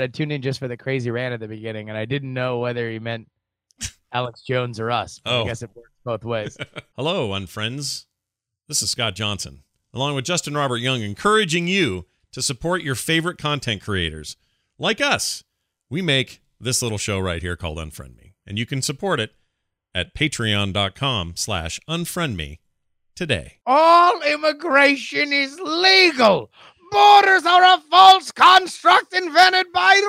I tuned in just for the crazy rant at the beginning, and I didn't know whether he meant Alex Jones or us. Oh. I guess it works both ways. Hello, unfriends. This is Scott Johnson, along with Justin Robert Young, encouraging you to support your favorite content creators like us. We make this little show right here called Unfriend Me, and you can support it at patreon.com slash unfriend me today. All immigration is legal. Borders are a false construct invented by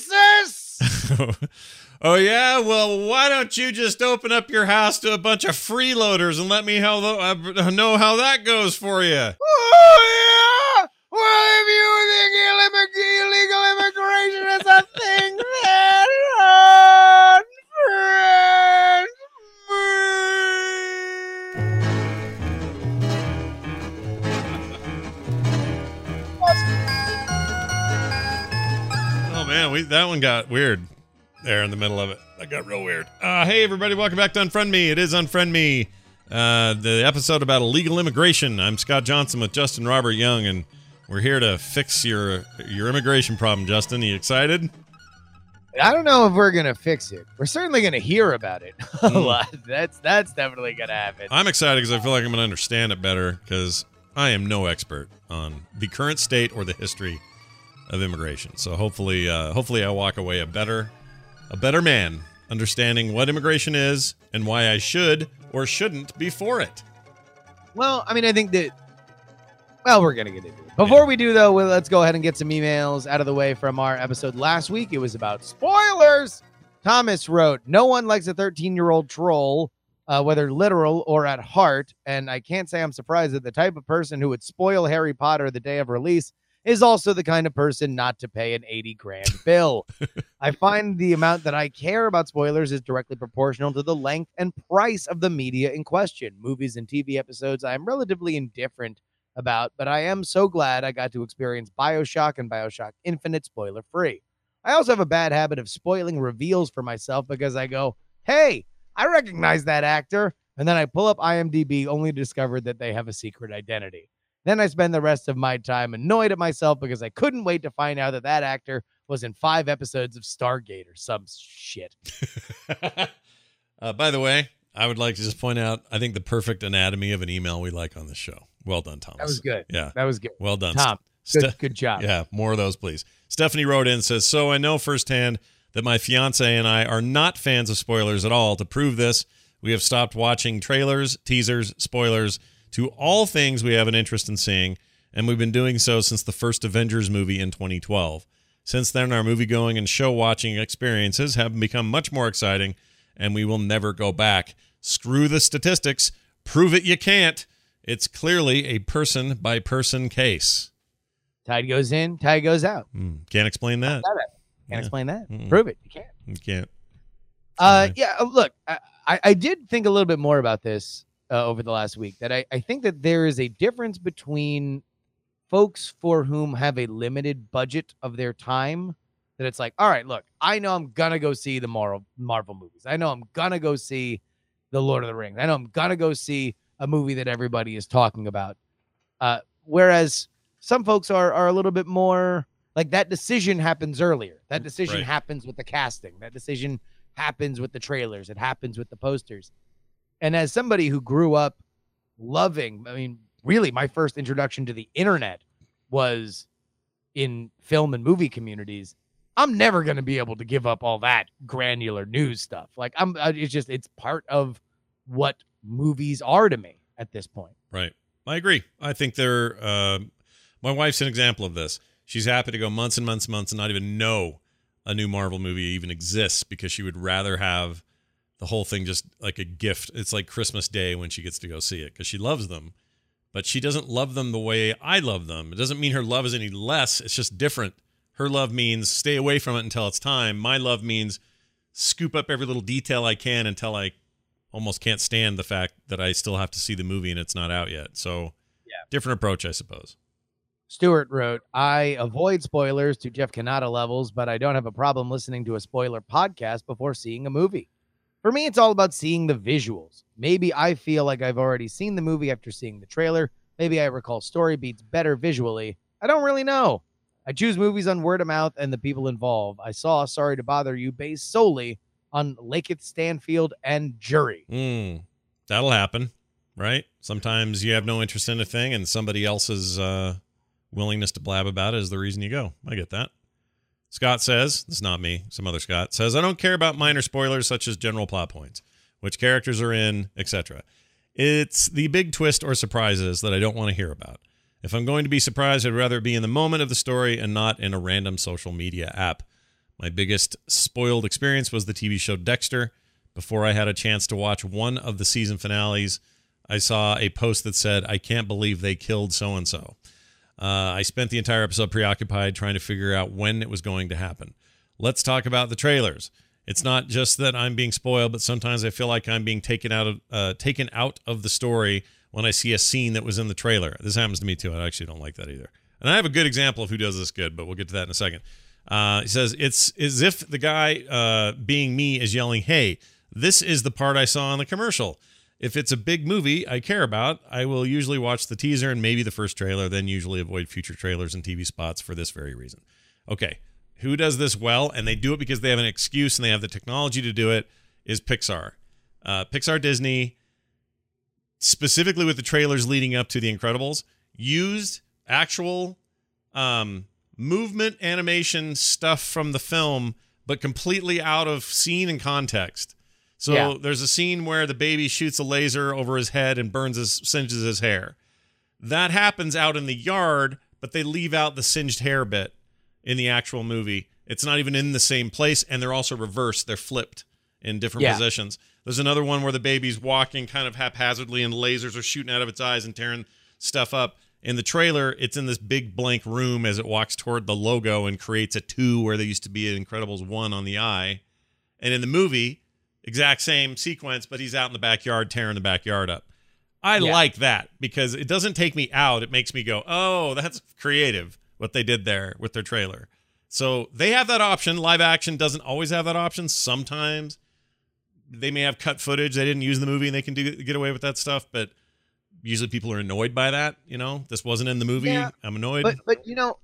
racists. oh yeah well why don't you just open up your house to a bunch of freeloaders and let me how uh, know how that goes for you Oh, yeah. Well, if you think illegal immigration is a thing, then unfriend man we that one got weird there in the middle of it that got real weird uh, hey everybody welcome back to unfriend me it is unfriend me uh, the episode about illegal immigration i'm scott johnson with justin robert young and we're here to fix your your immigration problem justin are you excited I don't know if we're gonna fix it. We're certainly gonna hear about it a Mm. lot. That's that's definitely gonna happen. I'm excited because I feel like I'm going to understand it better because I am no expert on the current state or the history of immigration. So hopefully, uh, hopefully, I walk away a better, a better man, understanding what immigration is and why I should or shouldn't be for it. Well, I mean, I think that. Well, we're gonna get into it. Before we do, though, well, let's go ahead and get some emails out of the way from our episode last week. It was about spoilers. Thomas wrote, "No one likes a 13-year-old troll, uh, whether literal or at heart." And I can't say I'm surprised that the type of person who would spoil Harry Potter the day of release is also the kind of person not to pay an 80 grand bill. I find the amount that I care about spoilers is directly proportional to the length and price of the media in question. Movies and TV episodes, I am relatively indifferent about, but I am so glad I got to experience Bioshock and Bioshock Infinite spoiler free. I also have a bad habit of spoiling reveals for myself because I go, hey, I recognize that actor. And then I pull up IMDb only to discover that they have a secret identity. Then I spend the rest of my time annoyed at myself because I couldn't wait to find out that that actor was in five episodes of Stargate or some shit. uh, by the way, I would like to just point out I think the perfect anatomy of an email we like on the show. Well done, Thomas. That was good. Yeah, That was good. well done, Tom, Ste- good, good job. Yeah, more of those, please. Stephanie wrote in says, "So I know firsthand that my fiance and I are not fans of spoilers at all. To prove this, we have stopped watching trailers, teasers, spoilers to all things we have an interest in seeing, and we've been doing so since the first Avengers movie in 2012. Since then, our movie going and show watching experiences have become much more exciting, and we will never go back. Screw the statistics. Prove it you can't. It's clearly a person by person case." Tide goes in, tide goes out. Hmm, can't explain that. Can't Yeah. explain that. Mm-mm. Prove it. You can't. You can't. Uh, yeah. uh, Look, I I did think a little bit more about this uh, over the last week. That I, I think that there is a difference between folks for whom have a limited budget of their time. That it's like, all right, look, I know I'm gonna go see the Marvel Marvel movies. I know I'm gonna go see the Lord of the Rings. I know I'm gonna go see a movie that everybody is talking about. Uh, whereas some folks are are a little bit more like that decision happens earlier. That decision Right. happens with the casting. That decision happens with the trailers. It happens with the posters. And as somebody who grew up loving, I mean, really, my first introduction to the internet was in film and movie communities. I'm never going to be able to give up all that granular news stuff. Like I'm, it's just it's part of what movies are to me at this point. Right. I agree. I think they're. Uh, my wife's an example of this. She's happy to go months and months and months and not even know a new Marvel movie even exists because she would rather have the whole thing just like a gift. It's like Christmas Day when she gets to go see it because she loves them, but she doesn't love them the way I love them. It doesn't mean her love is any less. It's just different. Her love means stay away from it until it's time. My love means scoop up every little detail I can until I almost can't stand the fact that I still have to see the movie and it's not out yet. So, Yeah. different approach, I suppose. Stewart wrote, I avoid spoilers to Jeff Cannata levels, but I don't have a problem listening to a spoiler podcast before seeing a movie. For me, it's all about seeing the visuals. Maybe I feel like I've already seen the movie after seeing the trailer. Maybe I recall story beats better visually. I don't really know. I choose movies on word of mouth and the people involved. I saw Sorry to Bother You based solely on Lakeith Stanfield and Jury. Mm, that'll happen, right? Sometimes you have no interest in a thing, and somebody else's uh, willingness to blab about it is the reason you go. I get that. Scott says, "It's not me, some other Scott says, I don't care about minor spoilers such as general plot points, which characters are in, etc. It's the big twist or surprises that I don't want to hear about. If I'm going to be surprised, I'd rather be in the moment of the story and not in a random social media app. My biggest spoiled experience was the TV show Dexter. Before I had a chance to watch one of the season finales, I saw a post that said, I can't believe they killed so and so. I spent the entire episode preoccupied trying to figure out when it was going to happen. Let's talk about the trailers. It's not just that I'm being spoiled, but sometimes I feel like I'm being taken out of uh, taken out of the story when I see a scene that was in the trailer. This happens to me too. I actually don't like that either. And I have a good example of who does this good, but we'll get to that in a second. Uh, he says it's as if the guy uh, being me is yelling, "Hey, this is the part I saw in the commercial." If it's a big movie I care about, I will usually watch the teaser and maybe the first trailer, then usually avoid future trailers and TV spots for this very reason. Okay, who does this well and they do it because they have an excuse and they have the technology to do it is Pixar. Uh, Pixar Disney, specifically with the trailers leading up to The Incredibles, used actual um, movement animation stuff from the film, but completely out of scene and context. So Yeah. there's a scene where the baby shoots a laser over his head and burns his singes his hair. That happens out in the yard, but they leave out the singed hair bit in the actual movie. It's not even in the same place, and they're also reversed. They're flipped in different Yeah. positions. There's another one where the baby's walking kind of haphazardly, and lasers are shooting out of its eyes and tearing stuff up. In the trailer, it's in this big blank room as it walks toward the logo and creates a two where there used to be an Incredibles one on the eye. And in the movie, exact same sequence, but he's out in the backyard tearing the backyard up. I Yeah. like that because it doesn't take me out. It makes me go, oh, that's creative what they did there with their trailer. So they have that option. Live action doesn't always have that option. Sometimes they may have cut footage they didn't use in the movie and they can do, get away with that stuff, but usually people are annoyed by that. You know, this wasn't in the movie. Yeah, I'm annoyed. But but you know,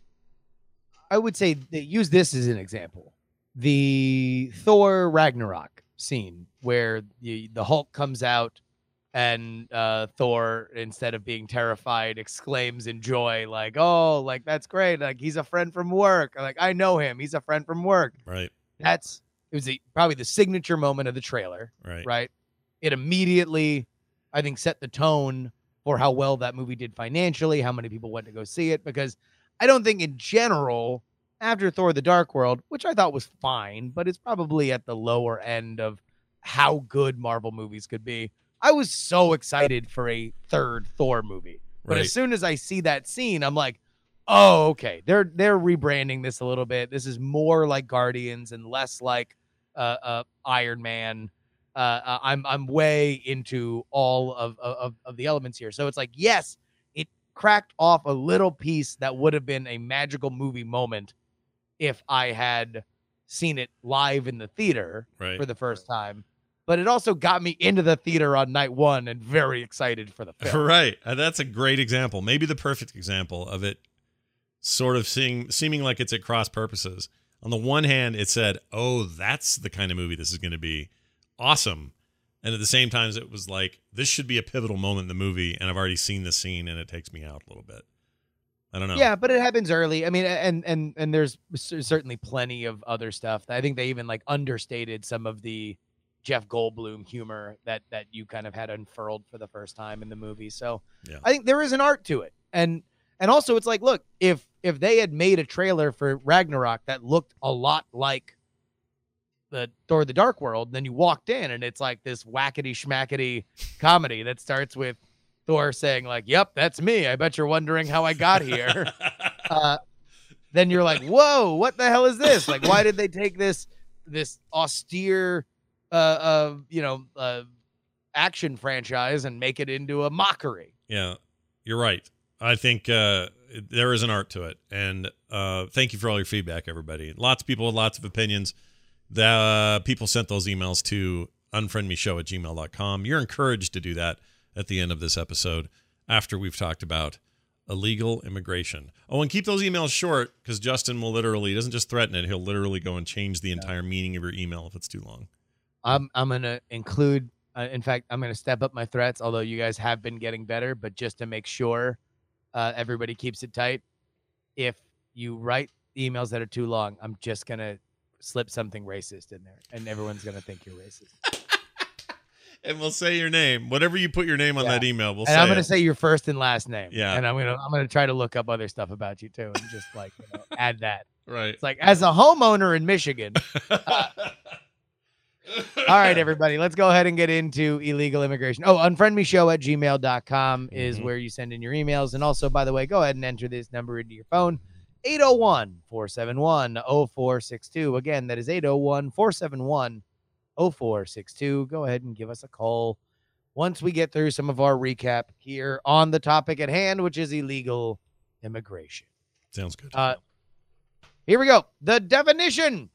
I would say that use this as an example. The Thor Ragnarok scene where the, the Hulk comes out and uh, Thor, instead of being terrified, exclaims in joy, like, "Oh, like that's great! Like he's a friend from work. Like I know him. He's a friend from work." right, That's it was the, probably the signature moment of the trailer right, right? It immediately, I think, set the tone for how well that movie did financially, how many people went to go see it. Because I don't think, in general, after Thor: The Dark World, which I thought was fine, but it's probably at the lower end of how good Marvel movies could be. I was so excited for a third Thor movie, but right. as soon as I see that scene, I'm like, oh, okay, they're they're rebranding this a little bit. This is more like Guardians and less like uh, uh Iron Man. Uh, uh, I'm I'm way into all of, of of the elements here. So it's like, yes, it cracked off a little piece that would have been a magical movie moment if I had seen it live in the theater right. for the first time. But it also got me into the theater on night one and very excited for the film. Right. That's a great example. Maybe the perfect example of it sort of seeing, seeming like it's at cross purposes. On the one hand, it said, oh, that's the kind of movie this is going to be. Awesome. And at the same time, it was like, this should be a pivotal moment in the movie. And I've already seen the scene and it takes me out a little bit. I don't know. Yeah, but it happens early. I mean, and and and there's certainly plenty of other stuff. I think they even like understated some of the Jeff Goldblum humor that that you kind of had unfurled for the first time in the movie. So Yeah. I think there is an art to it, and and also it's like, look, if if they had made a trailer for Ragnarok that looked a lot like the Thor: The Dark World, then you walked in and it's like this whackety schmackety comedy that starts with Thor saying like, "Yep, that's me. I bet you're wondering how I got here." uh, then you're like, "Whoa, what the hell is this? Like, why did they take this this austere, uh, uh you know, uh, action franchise and make it into a mockery?" Yeah, you're right. I think uh, there is an art to it, and uh, thank you for all your feedback, everybody. Lots of people with lots of opinions. The uh, people sent those emails to unfriendmeshow at gmail.com. You're encouraged to do that at the end of this episode after we've talked about illegal immigration. Oh, and keep those emails short because Justin will literally he doesn't just threaten it; he'll literally go and change the entire meaning of your email if it's too long. I'm I'm gonna include. Uh, in fact, I'm gonna step up my threats. Although you guys have been getting better, but just to make sure uh, everybody keeps it tight. If you write emails that are too long, I'm just gonna slip something racist in there, and everyone's gonna think you're racist. and we'll say your name, whatever you put your name on Yeah. that email. We'll say. and I'm gonna say your first and last name. Yeah. And I'm gonna I'm gonna try to look up other stuff about you too, and just like you know, add that. right. It's like as a homeowner in Michigan. All right, everybody, let's go ahead and get into illegal immigration. Oh, unfriendmeshow at gmail.com is Mhm. where you send in your emails. And also, by the way, go ahead and enter this number into your phone 801 471 0462. Again, that is 801 471 0462. Go ahead and give us a call once we get through some of our recap here on the topic at hand, which is illegal immigration. Sounds good. Uh, here we go. The definition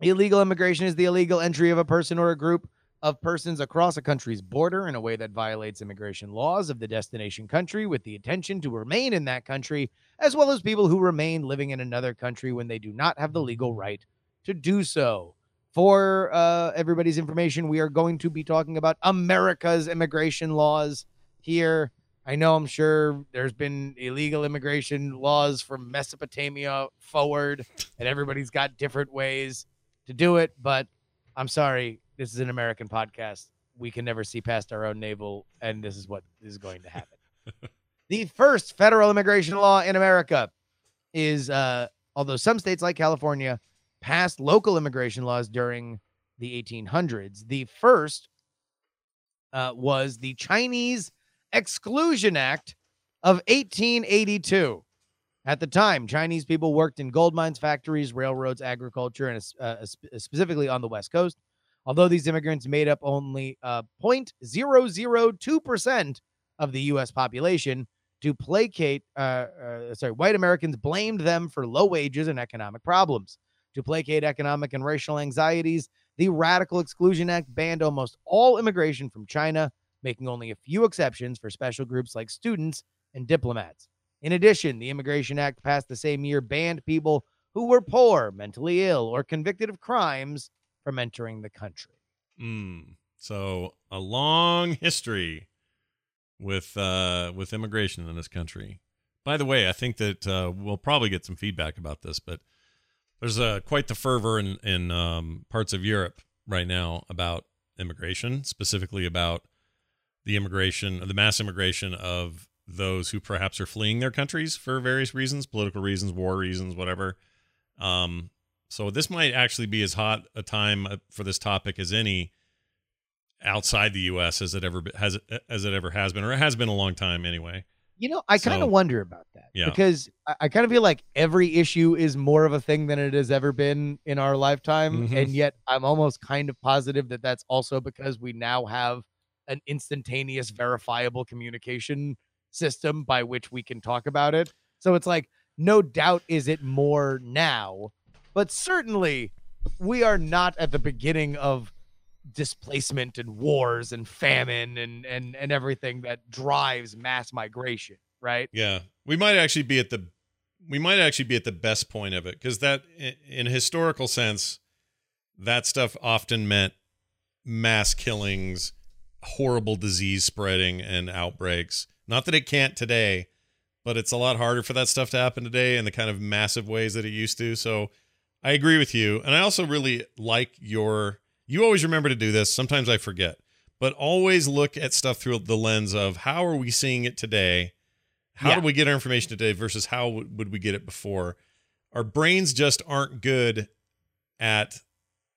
illegal immigration is the illegal entry of a person or a group of persons across a country's border in a way that violates immigration laws of the destination country with the intention to remain in that country, as well as people who remain living in another country when they do not have the legal right to do so. For uh, everybody's information, we are going to be talking about America's immigration laws here. I know I'm sure there's been illegal immigration laws from Mesopotamia forward, and everybody's got different ways to do it. But I'm sorry, this is an American podcast. We can never see past our own navel, and this is what is going to happen. the first federal immigration law in America is, uh, although some states like California passed local immigration laws during the 1800s, the first uh, was the Chinese Exclusion Act of 1882. At the time, Chinese people worked in gold mines, factories, railroads, agriculture, and uh, specifically on the West Coast. Although these immigrants made up only uh, 0.002% of the U.S. population, to placate, uh, uh, sorry, white Americans blamed them for low wages and economic problems. To placate economic and racial anxieties, the Radical Exclusion Act banned almost all immigration from China, making only a few exceptions for special groups like students and diplomats. In addition, the Immigration Act passed the same year banned people who were poor, mentally ill, or convicted of crimes from entering the country. Mm. So a long history with uh, with immigration in this country. By the way, I think that uh, we'll probably get some feedback about this, but there's uh, quite the fervor in in um, parts of Europe right now about immigration, specifically about the immigration, the mass immigration of those who perhaps are fleeing their countries for various reasons, political reasons, war reasons, whatever. Um, so this might actually be as hot a time uh, for this topic as any outside the U.S. as it ever has as it ever has been, or it has been a long time anyway. You know, I kind So- of wonder about that Yeah. because I, I kind of feel like every issue is more of a thing than it has ever been in our lifetime. Mhm. And yet I'm almost kind of positive that that's also because we now have an instantaneous, verifiable communication system by which we can talk about it. So it's like, no doubt is it more now, but certainly we are not at the beginning of displacement and wars and famine and and and everything that drives mass migration right Yeah, we might actually be at the we might actually be at the best point of it because that, in a historical sense, that stuff often meant mass killings, horrible disease spreading, and outbreaks. Not that it can't today, but it's a lot harder for that stuff to happen today in the kind of massive ways that it used to. So I agree with you. And I also really like your, you always remember to do this. Sometimes I forget, but always look at stuff through the lens of how are we seeing it today? How Yeah. do we get our information today versus how would we get it before? Our brains just aren't good at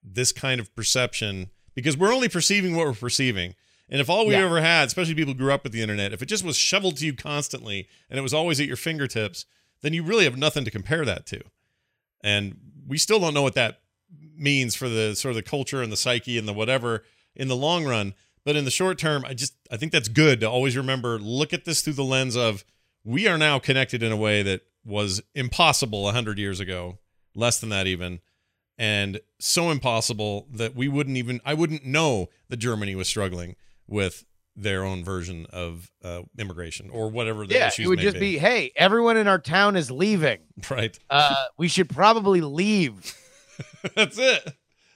this kind of perception because we're only perceiving what we're perceiving. And if all we Yeah. ever had, especially people who grew up with the internet, if it just was shoveled to you constantly and it was always at your fingertips, then you really have nothing to compare that to. And we still don't know what that means for the sort of the culture and the psyche and the whatever in the long run. But in the short term, I just I think that's good to always remember look at this through the lens of we are now connected in a way that was impossible 100 years ago, less than that even, and so impossible that we wouldn't even I wouldn't know that Germany was struggling with their own version of uh, immigration or whatever the yeah, issues it would just be, hey, everyone in our town is leaving. right. Uh, we should probably leave. That's it.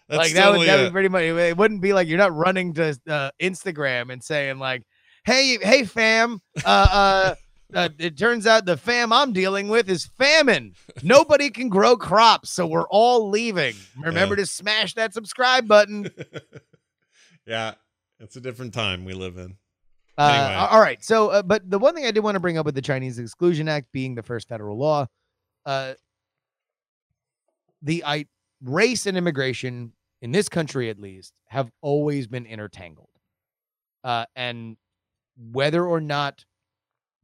That's like that would that it. would pretty much. It wouldn't be like you're not running to uh, Instagram and saying like, "Hey, hey, fam." Uh, uh, uh, it turns out the fam I'm dealing with is famine. Nobody can grow crops, so we're all leaving. Remember to smash that subscribe button. yeah, it's a different time we live in. Uh, Anyway. all right. So, uh, but the one thing I did want to bring up with the Chinese Exclusion Act being the first federal law, uh, the I, race and immigration in this country, at least, have always been intertangled. Uh, and whether or not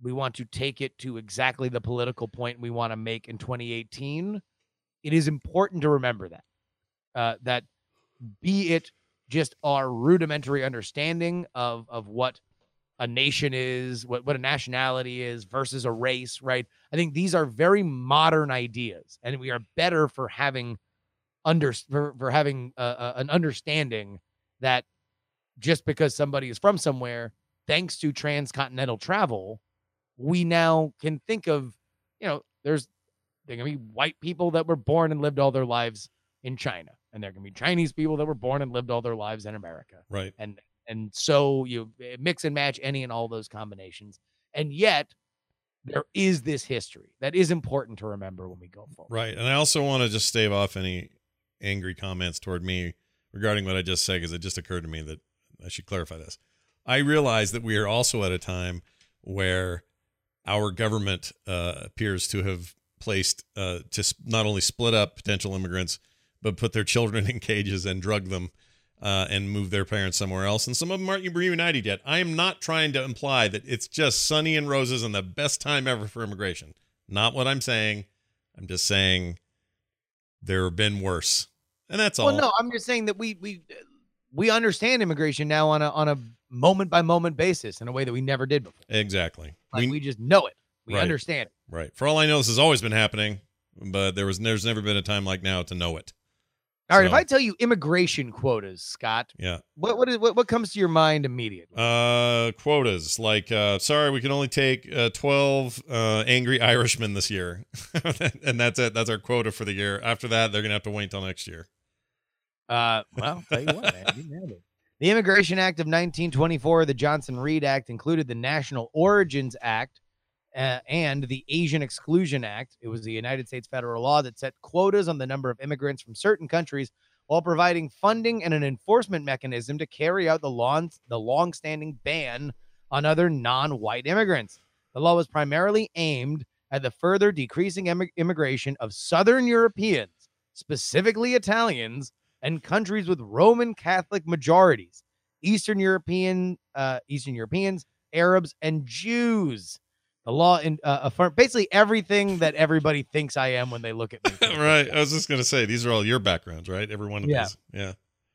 we want to take it to exactly the political point we want to make in 2018, it is important to remember that. Uh, that be it just our rudimentary understanding of of what a nation is, what, what a nationality is versus a race, right? I think these are very modern ideas, and we are better for having under for, for having uh, an understanding that just because somebody is from somewhere, thanks to transcontinental travel, we now can think of, you know, there's there can be white people that were born and lived all their lives in China, and there can be Chinese people that were born and lived all their lives in America Right. and and so you mix and match any and all those combinations and yet there is this history that is important to remember when we go forward Right. And I also want to just stave off any angry comments toward me regarding what I just said, because it just occurred to me that I should clarify this. I realize that we are also at a time where our government uh, appears to have placed uh, to not only split up potential immigrants, but put their children in cages and drug them uh, and move their parents somewhere else. And some of them aren't reunited yet. I am not trying to imply that it's just sunny and roses and the best time ever for immigration. Not what I'm saying. I'm just saying there have been worse, and that's all. well no i'm just saying that we we we understand immigration now on a on a moment by moment basis in a way that we never did before Exactly. like We- we, just know it we Right. understand it right. For all I know, this has always been happening, but there was there's never been a time like now to know it. All right if i tell you immigration quotas scott Yeah. what what is what, what comes to your mind immediately Uh, quotas like, uh, sorry, we can only take uh, 12 uh, angry Irishmen this year, and that's it. That's our quota for the year. After that, they're gonna have to wait until next year. Uh, well, tell you what, man, you nailed it. The Immigration Act of 1924, the Johnson Reed Act, included the National Origins Act uh, and the Asian Exclusion Act. It was the United States federal law that set quotas on the number of immigrants from certain countries while providing funding and an enforcement mechanism to carry out the long, the long-standing ban on other non-white immigrants. The law was primarily aimed at the further decreasing immig- immigration of Southern Europeans, specifically Italians, and countries with Roman Catholic majorities, Eastern European, uh, Eastern Europeans, Arabs, and Jews. The law in uh, affirm basically everything that everybody thinks I am when they look at me. right. I was just gonna say these are all your backgrounds, right? Every one of Yeah. these. Yeah.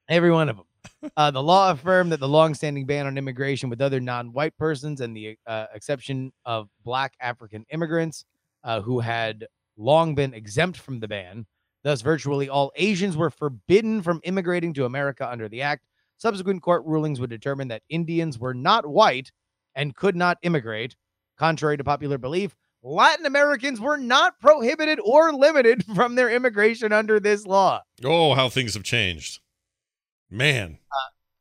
Every one of them. Uh, the law affirmed that the longstanding ban on immigration with other non-white persons, and the uh, exception of Black African immigrants uh, who had long been exempt from the ban. Thus, virtually all Asians were forbidden from immigrating to America under the act. Subsequent court rulings would determine that Indians were not white and could not immigrate. Contrary to popular belief, Latin Americans were not prohibited or limited from their immigration under this law. Oh, how things have changed, man.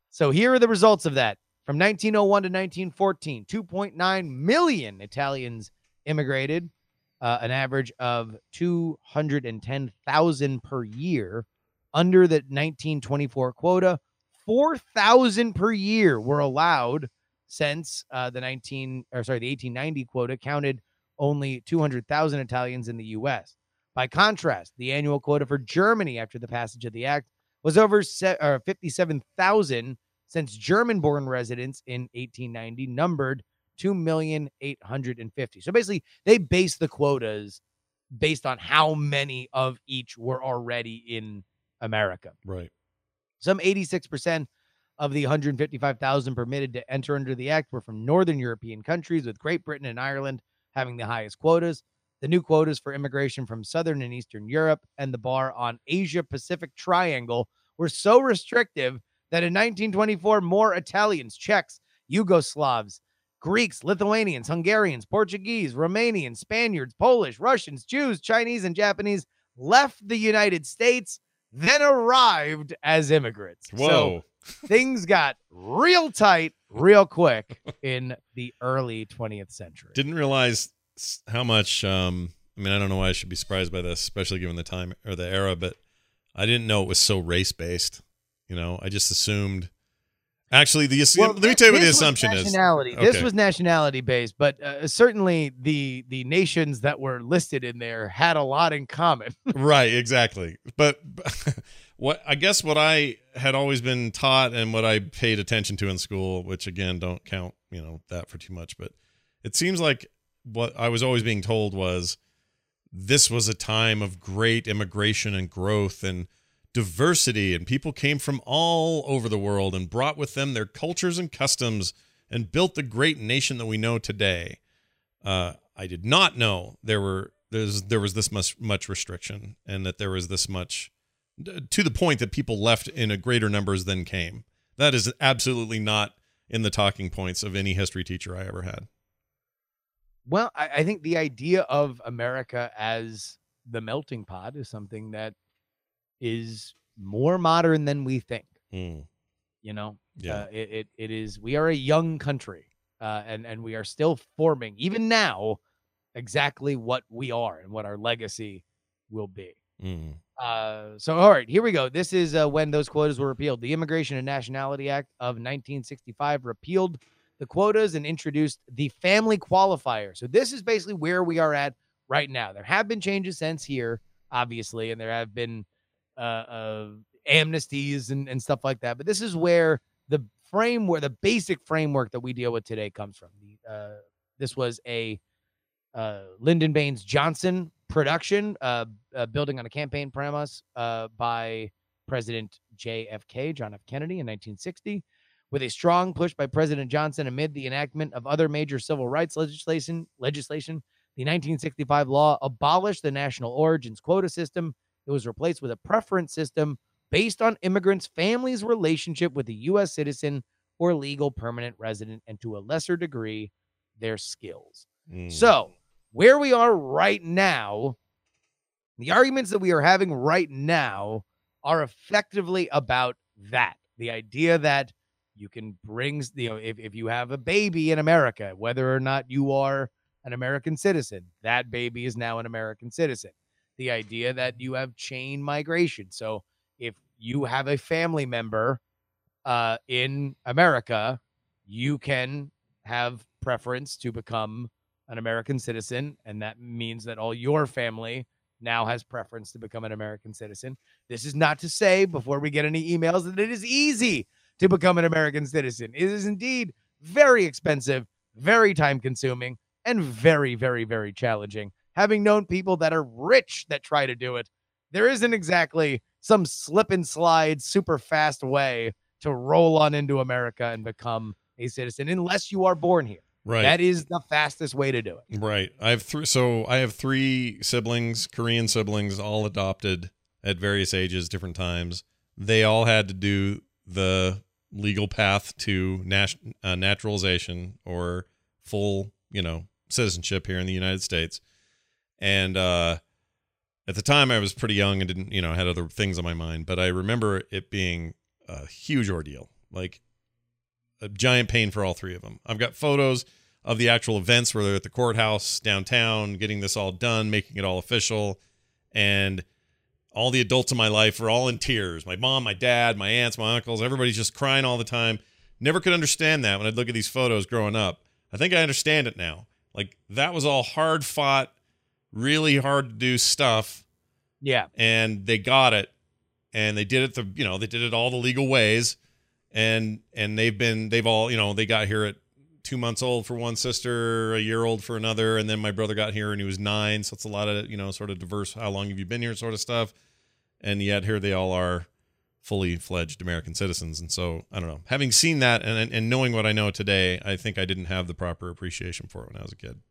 So here are the results of that. From 1901 to 1914, 2.9 million Italians immigrated, uh, an average of 210,000 per year. Under the 1924 quota, 4,000 per year were allowed since uh, the 19 or sorry, the 1890 quota counted only 200,000 Italians in the U.S. By contrast, the annual quota for Germany after the passage of the act was over se- or 57,000 since German born residents in 1890 numbered 2,850. So basically, they based the quotas based on how many of each were already in America. Right. Some 86% of the 155,000 permitted to enter under the act were from Northern European countries, with Great Britain and Ireland having the highest quotas. The new quotas for immigration from Southern and Eastern Europe and the bar on Asia Pacific Triangle were so restrictive that in 1924, more Italians, Czechs, Yugoslavs, Greeks, Lithuanians, Hungarians, Portuguese, Romanians, Spaniards, Polish, Russians, Jews, Chinese, and Japanese left the United States, then arrived as immigrants. Whoa. So things got real tight real quick in the early 20th century. Didn't realize how much. Um, I mean, I don't know why I should be surprised by this, especially given the time or the era, but I didn't know it was so race based. You know, I just assumed. Actually, the assu- let me tell you what the assumption is. nationality. This was nationality based, but uh, certainly the the nations that were listed in there had a lot in common. right exactly but, but what i guess what i had always been taught and what i paid attention to in school which again don't count you know that for too much but it seems like what i was always being told was this was a time of great immigration and growth and diversity and people came from all over the world and brought with them their cultures and customs and built the great nation that we know today. Uh, i did not know there were there was this much much restriction and that there was this much to the point that people left in a greater numbers than came. That is absolutely not in the talking points of any history teacher i ever had. Well, I, I think the idea of America as the melting pot is something that is more modern than we think. Mm, You know, yeah uh, it, it it is. We are a young country, uh, and and we are still forming, even now, exactly what we are and what our legacy will be. Mm. Uh, so all right, here we go. This is uh, when those quotas were repealed. The Immigration and Nationality Act of 1965 repealed the quotas and introduced the family qualifier. So this is basically where we are at right now. There have been changes since here, obviously, and there have been uh, amnesties and, and stuff like that. But this is where the framework, the basic framework that we deal with today comes from. The, uh, this was a uh, Lyndon Baines Johnson production, uh, building on a campaign premise by President JFK, John F. Kennedy, in 1960. With a strong push by President Johnson amid the enactment of other major civil rights legislation, legislation, the 1965 law abolished the national origins quota system. It was replaced with a preference system based on immigrants' families' relationship with a U.S. citizen or legal permanent resident, and to a lesser degree, their skills. Mm. So, where we are right now, the arguments that we are having right now are effectively about that. The idea that you can bring, you know, if, if you have a baby in America, whether or not you are an American citizen, that baby is now an American citizen. The idea that you have chain migration. So, if you have a family member uh, in America, you can have preference to become an American citizen, and that means that all your family now has preference to become an American citizen. This is not to say, before we get any emails, that it is easy to become an American citizen. It is indeed very expensive, very time consuming, and very, very, very challenging. Having known people that are rich that try to do it, there isn't exactly some slip and slide, super fast way to roll on into America and become a citizen unless you are born here. right That is the fastest way to do it. Right. I have three. So I have three siblings, Korean siblings, all adopted at various ages, different times. They all had to do the legal path to nat- uh, naturalization or full, you know, citizenship here in the United States. And uh, at the time, I was pretty young and didn't, you know, had other things on my mind. But I remember it being a huge ordeal, like a giant pain for all three of them. I've got photos of the actual events where they're at the courthouse downtown, getting this all done, making it all official. And all the adults in my life were all in tears. My mom, my dad, my aunts, my uncles, everybody's just crying all the time. Never could understand that when I'd look at these photos growing up. I think I understand it now. Like that was all hard fought, really hard to do stuff. Yeah. and they got it. And they did it the you know they did it all the legal ways. And and they've been they've all you know they got here at two months old for one sister a year old for another. And then my brother got here and he was nine. So it's a lot of you know sort of diverse how long have you been here sort of stuff. And yet here they all are fully fledged american citizens. And so i don't know. Having seen that and and knowing what i know today i think i didn't have the proper appreciation for it when i was a kid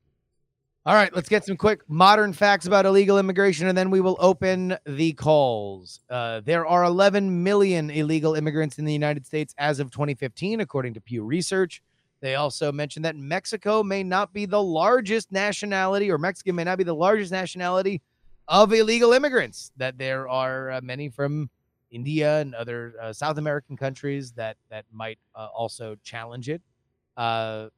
All right, let's get some quick modern facts about illegal immigration, and then we will open the calls. Uh, there are 11 million illegal immigrants in the United States as of 2015, according to Pew Research. They also mentioned that Mexico may not be the largest nationality, or Mexican may not be the largest nationality of illegal immigrants. That there are uh, many from India and other uh, South American countries that that might uh, also challenge it, uh,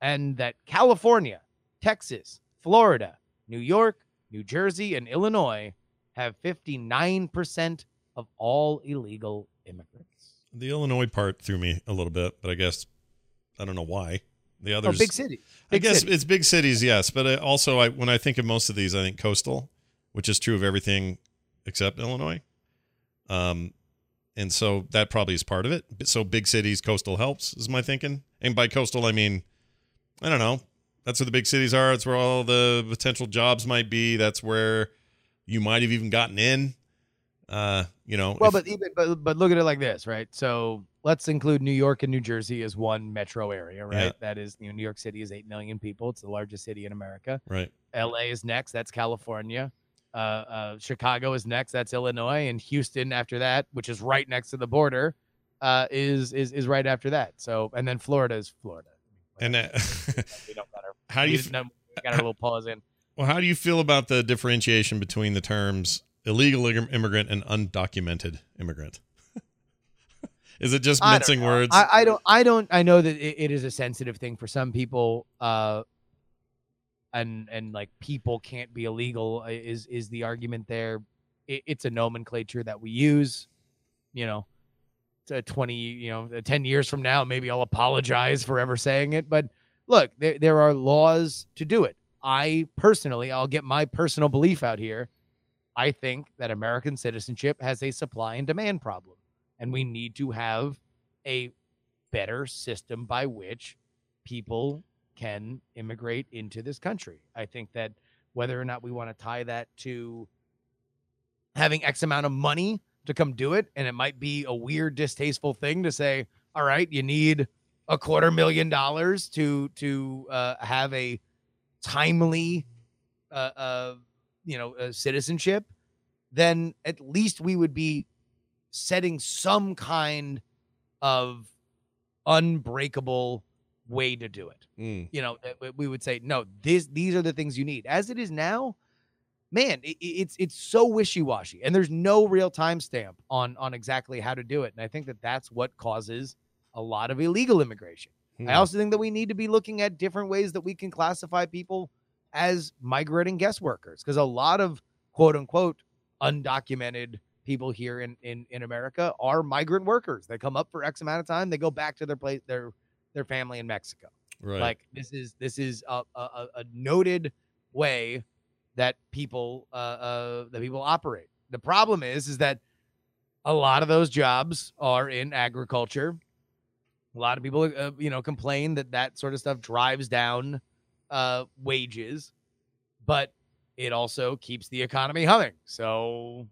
and that California, Texas, Florida, New York, New Jersey, and Illinois have 59% of all illegal immigrants. The Illinois part threw me a little bit, but I guess I don't know why. The Oh, others, big city. I guess it's big cities, yes, but uh, also I, when I think of most of these, I think coastal, which is true of everything except Illinois. Um, and so that probably is part of it. So big cities, coastal helps is my thinking. And by coastal, I mean, I don't know. That's where the big cities are. That's where all the potential jobs might be. That's where you might have even gotten in. Uh, you know, Well, if- but even but, but look at it like this, right? So let's include New York and New Jersey as one metro area, right? Yeah. That is, you know, New York City is eight million people. It's the largest city in America. right. L.A. is next. That's California. Uh, uh, Chicago is next. That's Illinois, and Houston after that, which is right next to the border, uh, is is is right after that. So, and then Florida is Florida. And uh, we don't got our, how do you no, got our little pause in. Well, how do you feel about the differentiation between the terms illegal immigrant and undocumented immigrant? is it just I mincing know. words? I, I don't. I don't. I know that it, it is a sensitive thing for some people. Uh, and and like people can't be illegal uh, is is the argument there. It, it's a nomenclature that we use. You know, to twenty. You know, uh, ten years from now, maybe I'll apologize for ever saying it. But look, there there are laws to do it. I personally, I'll get my personal belief out here. I think that American citizenship has a supply and demand problem, and we need to have a better system by which people can immigrate into this country. I think that whether or not we want to tie that to having X amount of money to come do it, and it might be a weird, distasteful thing to say, all right, you need a quarter million dollars to to uh, have a timely uh, uh you know uh, citizenship then at least we would be setting some kind of unbreakable way to do it. Mm, you know we- we would say no this these are the things you need. As it is now man it, it's it's so wishy-washy and there's no real timestamp on on exactly how to do it and i think that that's what causes a lot of illegal immigration hmm. I also think that we need to be looking at different ways that we can classify people as migrating guest workers because a lot of quote unquote undocumented people here in, in in America are migrant workers. They come up for X amount of time, they go back to their place, their their family in Mexico. right. Like this is this is a, a- a noted way that people uh, uh that people operate. The problem is is that a lot of those jobs are in agriculture. A lot of people, uh, you know, complain that that sort of stuff drives down uh, wages, but it also keeps the economy humming. So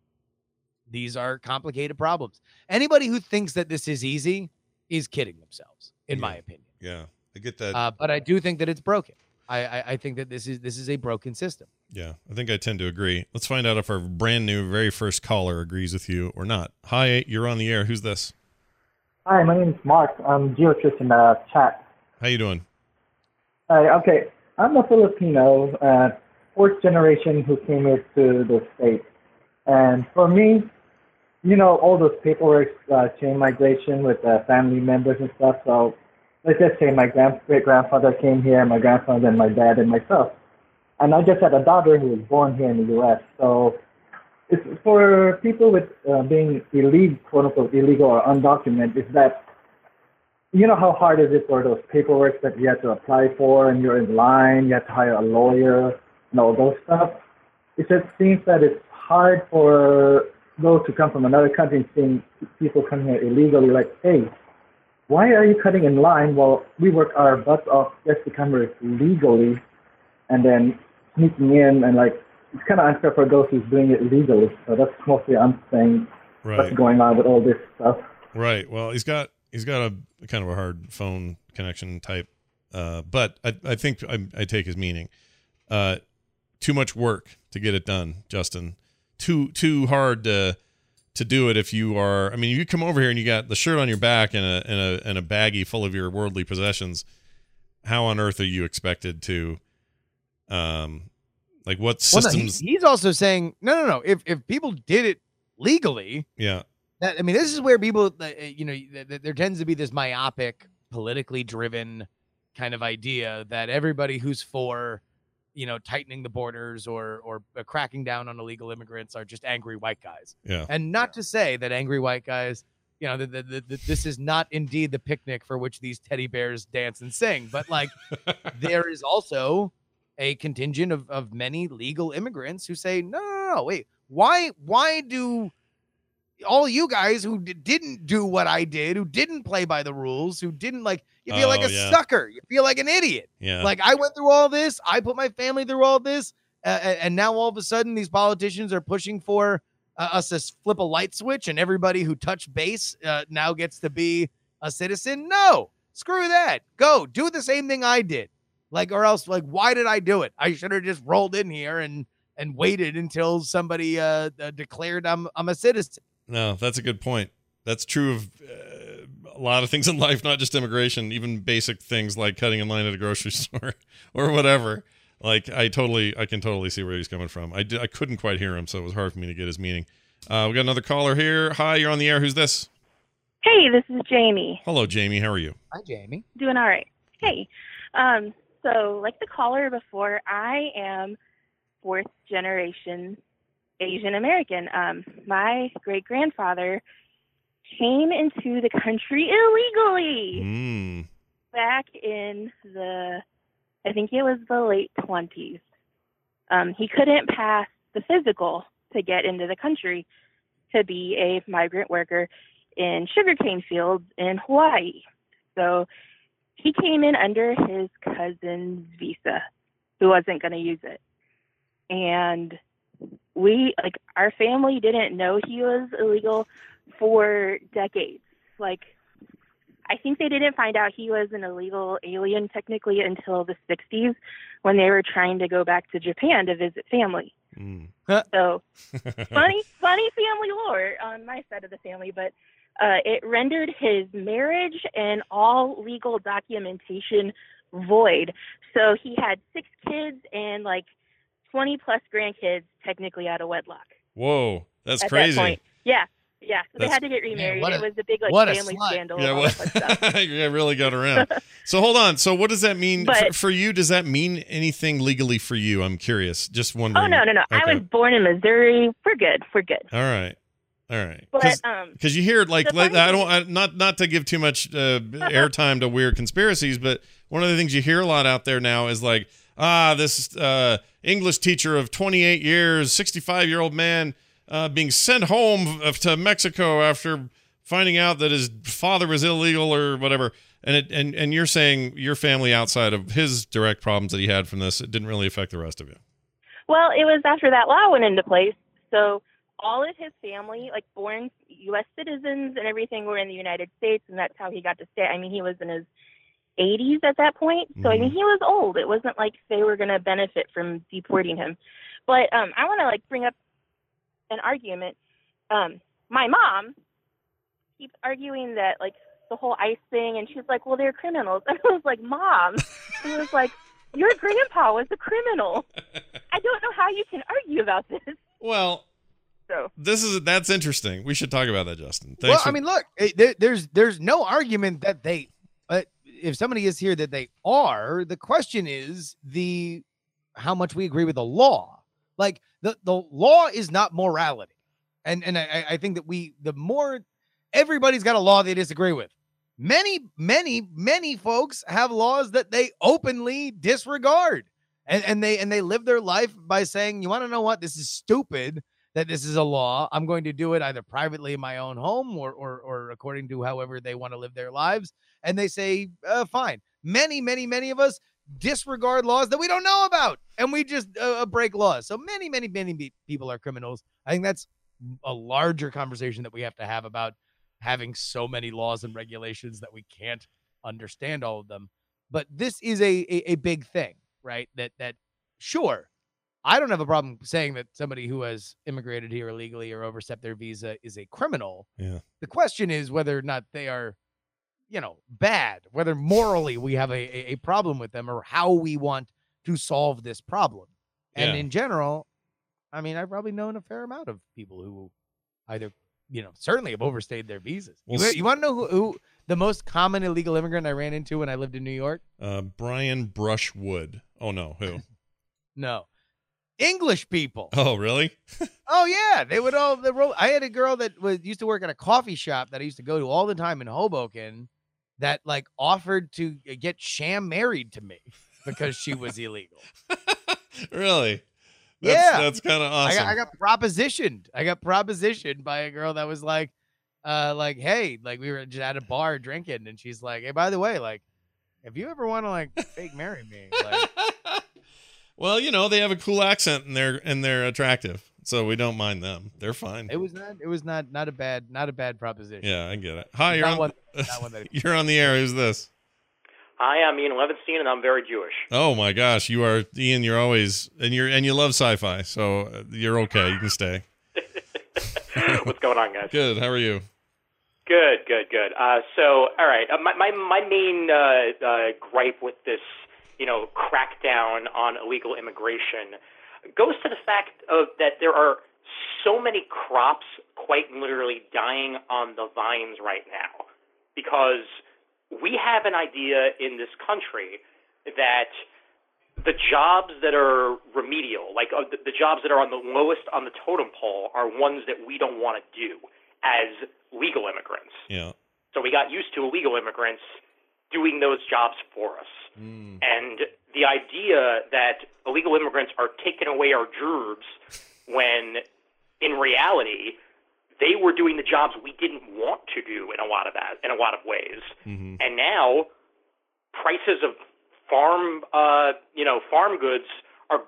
these are complicated problems. Anybody who thinks that this is easy is kidding themselves, in my opinion. yeah, I get that. Uh, but I do think that it's broken. I, I I think that this is this is a broken system. yeah, I think I tend to agree. Let's find out if our brand new, very first caller agrees with you or not. Hi, you're on the air. Who's this? Hi, my name is Mark. I'm Geotrish in the chat. How you doing? Hi, okay. I'm a Filipino, uh, fourth generation who came here to the States. And for me, you know, all those paperwork, uh, chain migration with uh, family members and stuff. So let's just say my grand- great grandfather came here, my grandfather, and my dad, and myself. And I just had a daughter who was born here in the U.S. So it's for people with uh, being illegal, quote unquote, illegal or undocumented, is that you know how hard is it for those paperwork that you have to apply for and you're in line, you have to hire a lawyer and all those stuff. It just seems that it's hard for those who come from another country and seeing people come here illegally like, hey, why are you cutting in line while we work our butts off just to come here legally and then sneaking in and like it's kind of unfair for those who's doing it legally. So that's mostly I'm saying Right. what's going on with all this stuff. Right. Well, he's got he's got a kind of a hard phone connection type, uh, but I, I think I, I take his meaning. Uh, too much work to get it done, Justin. Too too hard to to do it if you are. I mean, you come over here and you got the shirt on your back and a and a and a baggie full of your worldly possessions. how on earth are you expected to, um, like what Well, no, he- systems? he's also saying no, no, no. If if people did it legally, yeah, that, I mean, this is where people, uh, you know, th- th- there tends to be this myopic, politically driven kind of idea that everybody who's for, you know, tightening the borders or or uh, cracking down on illegal immigrants are just angry white guys. yeah, And not to say that angry white guys, you know, that the, the, the, this is not indeed the picnic for which these teddy bears dance and sing, but like there is also a contingent of, of many legal immigrants who say, no, no, no, wait, why, why do all you guys who d- didn't do what I did, who didn't play by the rules, who didn't like, you feel like Oh, a yeah. sucker, you feel like an idiot. yeah. Like I went through all this, I put my family through all this, uh, and now all of a sudden these politicians are pushing for uh, us to flip a light switch, and everybody who touched base uh, now gets to be a citizen. No, screw that. Go do the same thing I did. Like, or else, like, why did I do it? I should have just rolled in here and and waited until somebody uh, uh, declared I'm I'm a citizen. No, that's a good point. That's true of uh, a lot of things in life, not just immigration, even basic things like cutting in line at a grocery store or whatever. Like I totally, I can totally see where he's coming from. I did, I couldn't quite hear him, so it was hard for me to get his meaning. Uh, we got another caller here. Hi, you're on the air. Who's this? Hey, this is Jamie. Hello, Jamie. How are you? Hi, Jamie. Doing all right. Hey, um, so like the caller before, I am fourth generation Asian American. Um, my great grandfather came into the country illegally Mm, back in the, I think it was the late twenties. Um, he couldn't pass the physical to get into the country to be a migrant worker in sugarcane fields in Hawaii. So he came in under his cousin's visa, who wasn't going to use it. And we, like, our family didn't know he was illegal for decades. Like, I think they didn't find out he was an illegal alien technically until the 60s when they were trying to go back to Japan to visit family. mm. So funny, funny family lore on my side of the family, but uh, it rendered his marriage and all legal documentation void. So he had six kids and like 20 plus grandkids technically out of wedlock. Whoa, that's at crazy. That. Yeah, yeah. So they had to get remarried. what a- it was a big like what family scandal. Yeah, and all well, that fun stuff. yeah, really got around. So hold on. So what does that mean for, But- for you? Does that mean anything legally for you? I'm curious. Just wondering. Oh no, no, no! I was born in Missouri. We're good. We're good. All right. All right. But um, because you hear like, like I don't I, not not to give too much uh, airtime to weird conspiracies, but one of the things you hear a lot out there now is like, ah, this uh, English teacher of 28 years, 65 year old man, uh, being sent home to Mexico after finding out that his father was illegal or whatever. And it and and you're saying your family outside of his direct problems that he had from this, it didn't really affect the rest of you. Well, it was after that law went into place. So all of his family, like born U.S. citizens and everything, were in the United States, and that's how he got to stay. I mean, he was in his 80s at that point, so I mean, he was old. It wasn't like they were going to benefit from deporting him. But um, I want to like bring up an argument. Um, my mom keeps arguing that like the whole ICE thing, and she's like, "Well, they're criminals," and I was like, "Mom," she was like, "Your grandpa was a criminal." I don't know how you can argue about this. Well, So this is that's interesting. We should talk about that, Justin. Thanks well, for- I mean, look, it, there, there's there's no argument that they, if somebody is here that they are. The question is the how much we agree with the law. Like the the law is not morality, and and I, I think that we the more everybody's got a law they disagree with. Many many many folks have laws that they openly disregard, and and they and they live their life by saying, "You want to know what? This is stupid." That this is a law. I'm going to do it either privately in my own home or or, or according to however they want to live their lives. And they say, uh, fine. Many, many, many of us disregard laws that we don't know about, and we just uh, break laws. So many, many, many people are criminals. I think that's a larger conversation that we have to have about having so many laws and regulations that we can't understand all of them. But this is a a, a big thing, right? That that sure I don't have a problem saying that somebody who has immigrated here illegally or overstepped their visa is a criminal. Yeah. The question is whether or not they are you know, bad, whether morally we have a, a, problem with them or how we want to solve this problem. And Yeah. in general, I mean, I've probably known a fair amount of people who either, you know, certainly have overstayed their visas. Well, you, you want to know who, who the most common illegal immigrant I ran into when I lived in New York? Uh, Brian Brushwood. Oh no, who? No. English people. Oh really? Oh yeah, they would all. They roll. I had a girl that was used to work at a coffee shop that I used to go to all the time in Hoboken, that like offered to get sham married to me because she was illegal. really? That's, Yeah. that's kind of I awesome. got, I got propositioned. I got propositioned by a girl that was like, uh, like, hey, like we were just at a bar drinking, and she's like, hey, by the way, like, if you ever want to like fake marry me, like, well, you know they have a cool accent and they're and they're attractive, so we don't mind them. They're fine. it was not, it was not, not a bad, not a bad proposition. Yeah, I get it. Hi, you're Not on. one- one you're on the air. Who's this? Hi, I'm Ian Levinstein, and I'm very Jewish. Oh my gosh, you are Ian. You're always and you're and you love sci-fi, so uh, you're okay. You can stay. What's going on, guys? Good. How are you? Good, good, good. Uh, so, all right, uh, my my my main uh, uh, gripe with this, you know, crackdown on illegal immigration goes to the fact of that there are so many crops quite literally dying on the vines right now because we have an idea in this country that the jobs that are remedial, like uh, the, the jobs that are on the lowest on the totem pole, are ones that we don't want to do as legal immigrants. Yeah. So we got used to illegal immigrants doing those jobs for us. Mm. And the idea that illegal immigrants are taking away our jobs when in reality they were doing the jobs we didn't want to do in a lot of that in a lot of ways. hmm And now prices of farm uh, you know farm goods are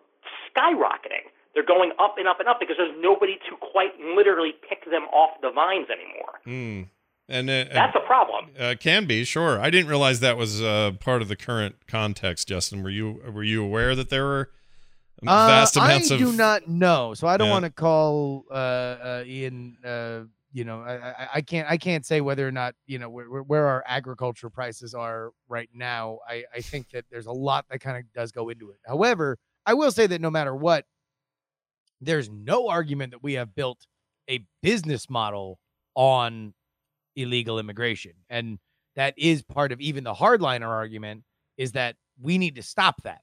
skyrocketing. They're going up and up and up because there's nobody to quite literally pick them off the vines anymore. Mm. And uh, That's a problem. uh, can be sure. I didn't realize that was uh, part of the current context. Justin, were you were you aware that there were vast uh, amounts I of? I do not know, so I don't Yeah. want to call uh, uh, Ian. Uh, you know, I, I, I can't I can't say whether or not you know where, where- where our agriculture prices are right now. I, I think that there's a lot that kind of does go into it. However, I will say that no matter what, there's no argument that we have built a business model on illegal immigration, and that is part of even the hardliner argument is that we need to stop that.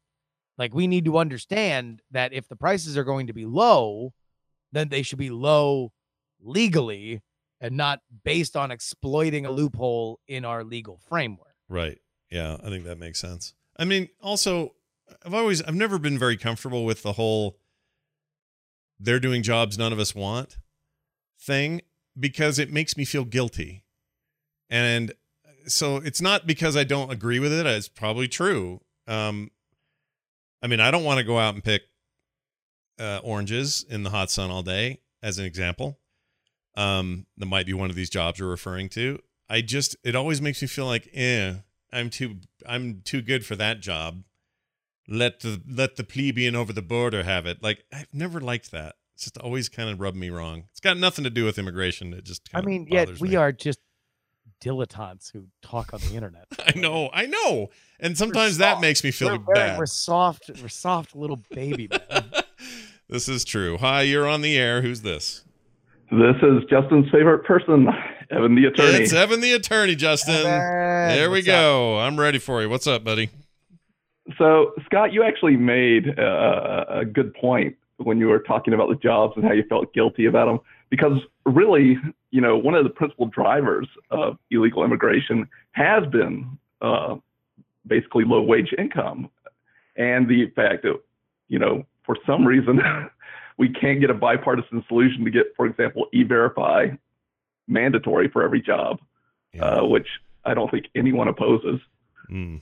Like we need to understand that if the prices are going to be low, then they should be low legally and not based on exploiting a loophole in our legal framework. Right. Yeah, I think that makes sense. I mean, also, I've always, I've never been very comfortable with the whole they're doing jobs none of us want thing because it makes me feel guilty. And so it's not because I don't agree with it. It's probably true. Um, I mean, I don't want to go out and pick uh, oranges in the hot sun all day, as an example. Um, that might be one of these jobs you're referring to. I just, it always makes me feel like, eh, I'm too, I'm too good for that job. Let the let the plebeian over the border have it. Like I've never liked that. It's just always kind of rubbed me wrong. It's got nothing to do with immigration. It just I mean, yet we me. are just dilettantes who talk on the internet. I know, I know. And sometimes that makes me feel we're, very- bad. we're soft, we're soft little baby men. this is true. Hi, you're on the air. Who's this? This is Justin's favorite person, Evan the attorney. It's Evan the attorney, Justin. Evan, there we what's up? go. I'm ready for you. What's up, buddy? So, Scott, you actually made uh, a good point when you were talking about the jobs and how you felt guilty about them. Because really, you know, one of the principal drivers of illegal immigration has been uh, basically low wage income. And the fact that, you know, for some reason, we can't get a bipartisan solution to get, for example, e verify mandatory for every job, uh, which I don't think anyone opposes. Mm.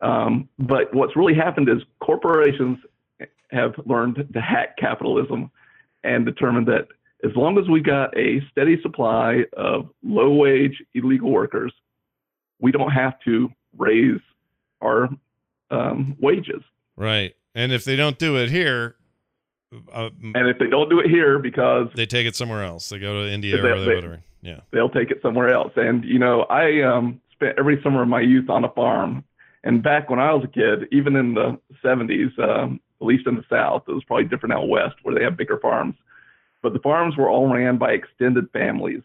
Um, but what's really happened is corporations have learned to hack capitalism and determined that as long as we got a steady supply of low wage illegal workers, we don't have to raise our um, wages. Right. And if they don't do it here, uh, And if they don't do it here, because they take it somewhere else. They go to India or they- whatever. Yeah. they'll take it somewhere else. And you know, I um, spent every summer of my youth on a farm. And back when I was a kid, even in the 70s, um, at least in the South, it was probably different out west where they have bigger farms. But the farms were all ran by extended families,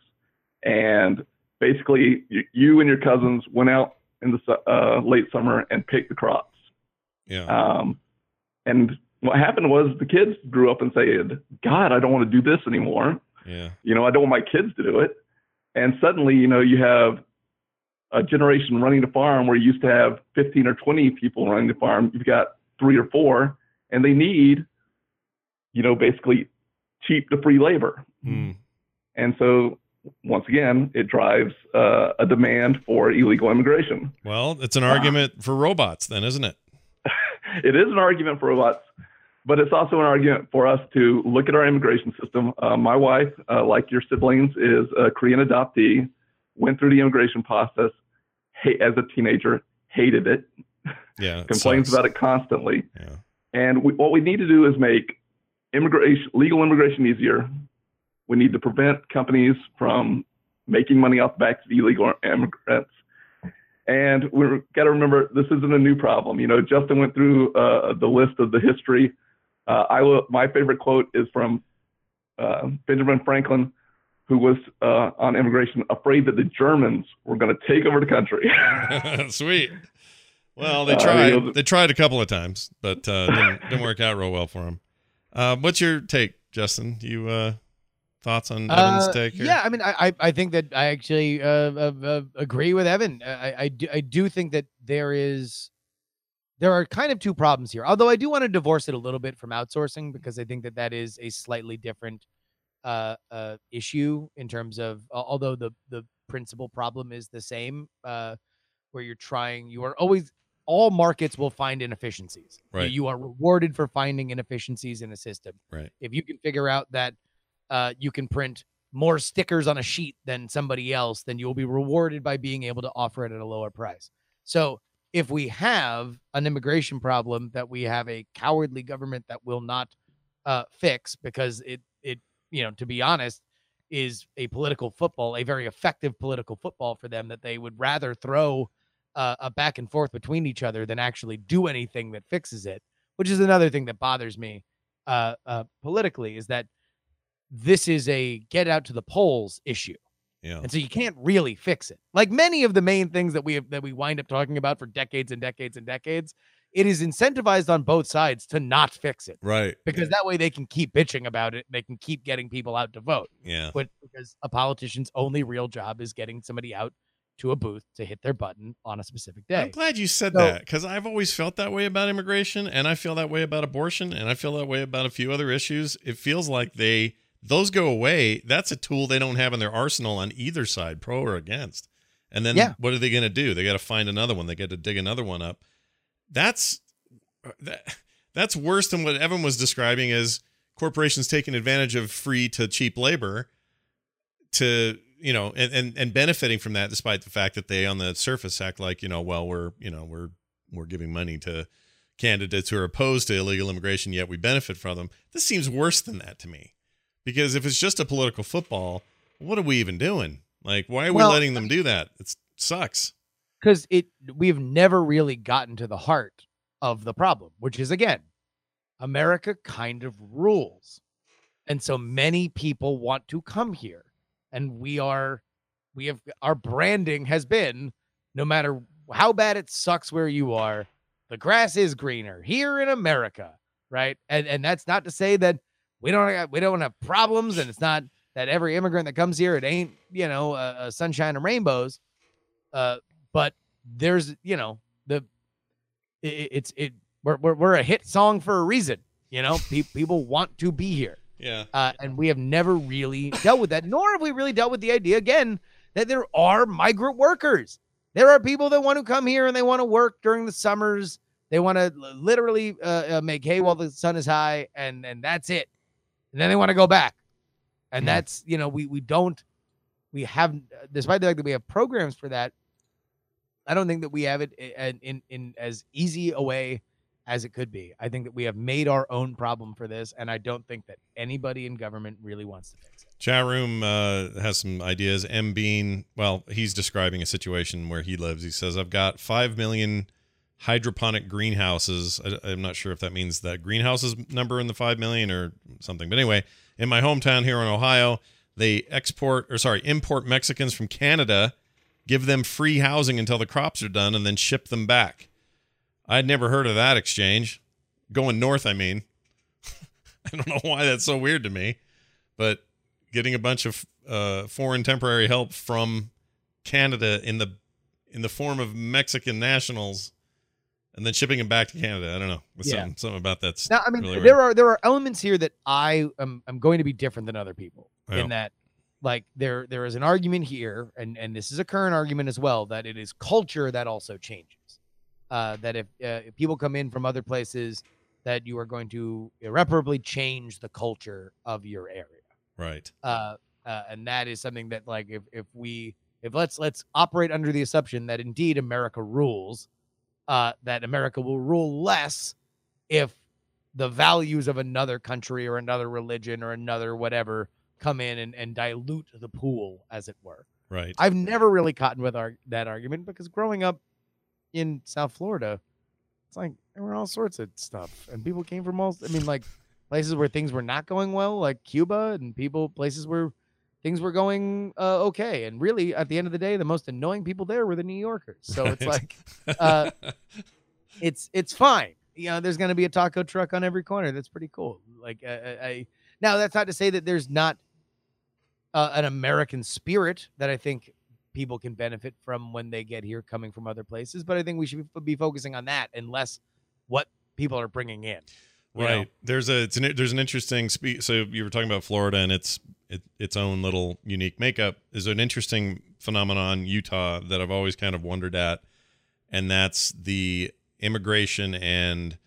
and basically, you, you and your cousins went out in the uh, late summer and picked the crops. Yeah. Um, and what happened was the kids grew up and said, "God, I don't want to do this anymore." yeah. you know, I don't want my kids to do it. And suddenly, you know, you have a generation running the farm where you used to have 15 or 20 people running the farm. You've got three or four, and they need, you know, basically cheap to free labor. Mm. And so, once again, it drives uh, a demand for illegal immigration. Well, it's an argument for robots, then, isn't it? it is an argument for robots, but it's also an argument for us to look at our immigration system. Uh, my wife, uh, like your siblings, is a Korean adoptee, went through the immigration process hate, as a teenager, hated it, Yeah. it complains sucks. about it constantly. Yeah. And we, what we need to do is make immigration, legal immigration easier. We need to prevent companies from making money off the backs of illegal immigrants. And we've got to remember this isn't a new problem. You know, Justin went through uh, the list of the history. Uh, I will, my favorite quote is from uh, Benjamin Franklin, who was uh, on immigration, afraid that the Germans were going to take over the country. Sweet. Well, they Uh, tried. you know, they tried a couple of times, but uh, didn't, didn't work out real well for them. Uh, what's your take, Justin? You uh, thoughts on Evan's Uh, take here? Yeah, I mean, I I, I think that I actually uh, uh, uh, agree with Evan. I, I do, I do think that there is there are kind of two problems here. Although I do want to divorce it a little bit from outsourcing because I think that that is a slightly different uh, uh, issue in terms of although the the principal problem is the same, uh, where you're trying, you are always all markets will find inefficiencies. You- Right. You are rewarded for finding inefficiencies in a system. Right. If you can figure out that uh, you can print more stickers on a sheet than somebody else, then you'll be rewarded by being able to offer it at a lower price. So if we have an immigration problem that we have a cowardly government that will not uh, fix because it it you know to be honest is a political football, a very effective political football for them that they would rather throw uh, a back and forth between each other than actually do anything that fixes it. Which is another thing that bothers me uh, uh, politically is that this is a get out to the polls issue. Yeah. And so you can't really fix it. Like many of the main things that we have that we wind up talking about for decades and decades and decades, it is incentivized on both sides to not fix it Right. because that way they can keep bitching about it. They can keep getting people out to vote. Yeah. But because a politician's only real job is getting somebody out to a booth to hit their button on a specific day. I'm glad you said So- that because I've always felt that way about immigration, and I feel that way about abortion, and I feel that way about a few other issues. It feels like they those go away. That's a tool they don't have in their arsenal on either side, pro or against. And then Yeah. what are they going to do? They got to find another one. They got to dig another one up. That's uh, that, that's worse than what Evan was describing as corporations taking advantage of free to cheap labor to you know and, and and benefiting from that despite the fact that they on the surface act like you know well we're you know we're we're giving money to candidates who are opposed to illegal immigration yet we benefit from them. This seems worse than that to me. Because if it's just a political football what are we even doing? Like why are we Well, letting them do that? It sucks. Because it we've never really gotten to the heart of the problem which is again america kind of rules. And so many people want to come here and we are we have our branding has been no matter how bad it sucks where you are the grass is greener here in america right? And and that's not to say that we don't we don't have problems and it's not that every immigrant that comes here it ain't you know uh, sunshine and rainbows uh but there's you know the it- it's it we're, we're we're a hit song for a reason you know? Pe- people want to be here yeah. Uh, and we have never really dealt with that nor have we really dealt with the idea again that there are migrant workers. There are people that want to come here and they want to work during the summers. They want to literally uh, uh, make hay while the sun is high and and that's it. And then they want to go back. And Hmm. that's you know we we don't we have despite the fact that we have programs for that i don't think that we have it in in, in as easy a way as it could be. I think that we have made our own problem for this, and I don't think that anybody in government really wants to fix it. Chat room uh, has some ideas. M Bean, well, he's describing a situation where he lives. He says, "I've got five million hydroponic greenhouses. I, am not sure if that means that greenhouses number in the five million or something. But anyway, in my hometown here in Ohio, they export or sorry import Mexicans from Canada, give them free housing until the crops are done, and then ship them back. I'd never heard of that exchange. Going north, I mean. I don't know why that's so weird to me, but getting a bunch of uh, foreign temporary help from Canada in the in the form of Mexican nationals and then shipping them back to Canada. I don't know. Yeah. Something, something about that. Now, I mean, really there weird. are there are elements here that I am I'm going to be different than other people in that, like there there is an argument here, and and this is a current argument as well that it is culture that also changes. Uh, that if uh, if people come in from other places, that you are going to irreparably change the culture of your area. Right. Uh, uh, and that is something that like if if we if let's let's operate under the assumption that indeed America rules uh, that America will rule less if the values of another country or another religion or another whatever come in and, and dilute the pool, as it were. Right. I've never really caught with our, that argument because growing up in South Florida, it's like there were all sorts of stuff, and people came from all. I mean, like places where things were not going well, like Cuba, and people places where things were going uh, okay. And really, at the end of the day, the most annoying people there were the New Yorkers. So right. it's like, uh, it's it's fine. You know, there's going to be a taco truck on every corner. That's pretty cool. Like, uh, I now that's not to say that there's not uh, an American spirit that I think people can benefit from when they get here, coming from other places. But I think we should be focusing on that and less what people are bringing in. Right. Know? There's a an, there's an interesting spe- so you were talking about Florida and its it, its own little unique makeup is an interesting phenomenon Utah that I've always kind of wondered at and that's the immigration and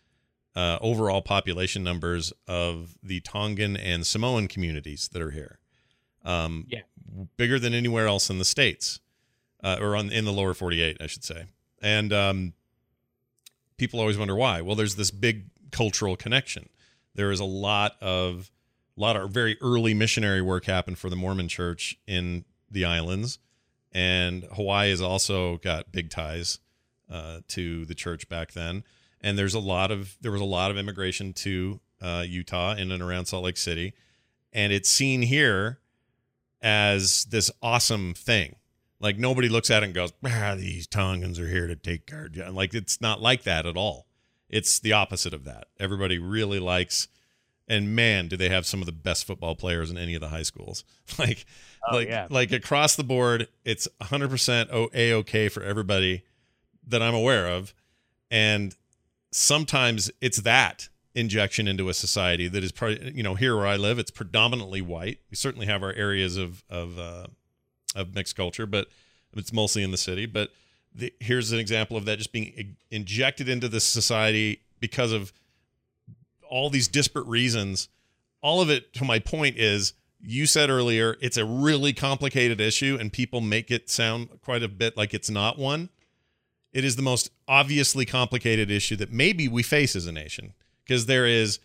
uh, overall population numbers of the Tongan and Samoan communities that are here. Um, yeah. Bigger than anywhere else in the states, uh, or on in the lower 48, I should say. And um, people always wonder why. Well, there's this big cultural connection. There is a lot of a lot of very early missionary work happened for the Mormon Church in the islands, and Hawaii has also got big ties uh, to the church back then. And there's a lot of there was a lot of immigration to uh, Utah in and around Salt Lake City, and it's seen here as this awesome thing. Like nobody looks at it and goes, "Ah, these Tongans are here to take care of." you." Like it's not like that at all. It's the opposite of that. Everybody really likes, and man, do they have some of the best football players in any of the high schools. like, oh, like, yeah. like across the board, it's 100% a okay for everybody that I'm aware of, and sometimes it's that injection into a society that is you know here where I live, it's predominantly white. We certainly have our areas of of uh, of mixed culture, but it's mostly in the city, but the, here's an example of that just being injected into this society because of all these disparate reasons. All of it, to my point, is you said earlier, it's a really complicated issue, and people make it sound quite a bit like it's not one. It is the most obviously complicated issue that maybe we face as a nation because there is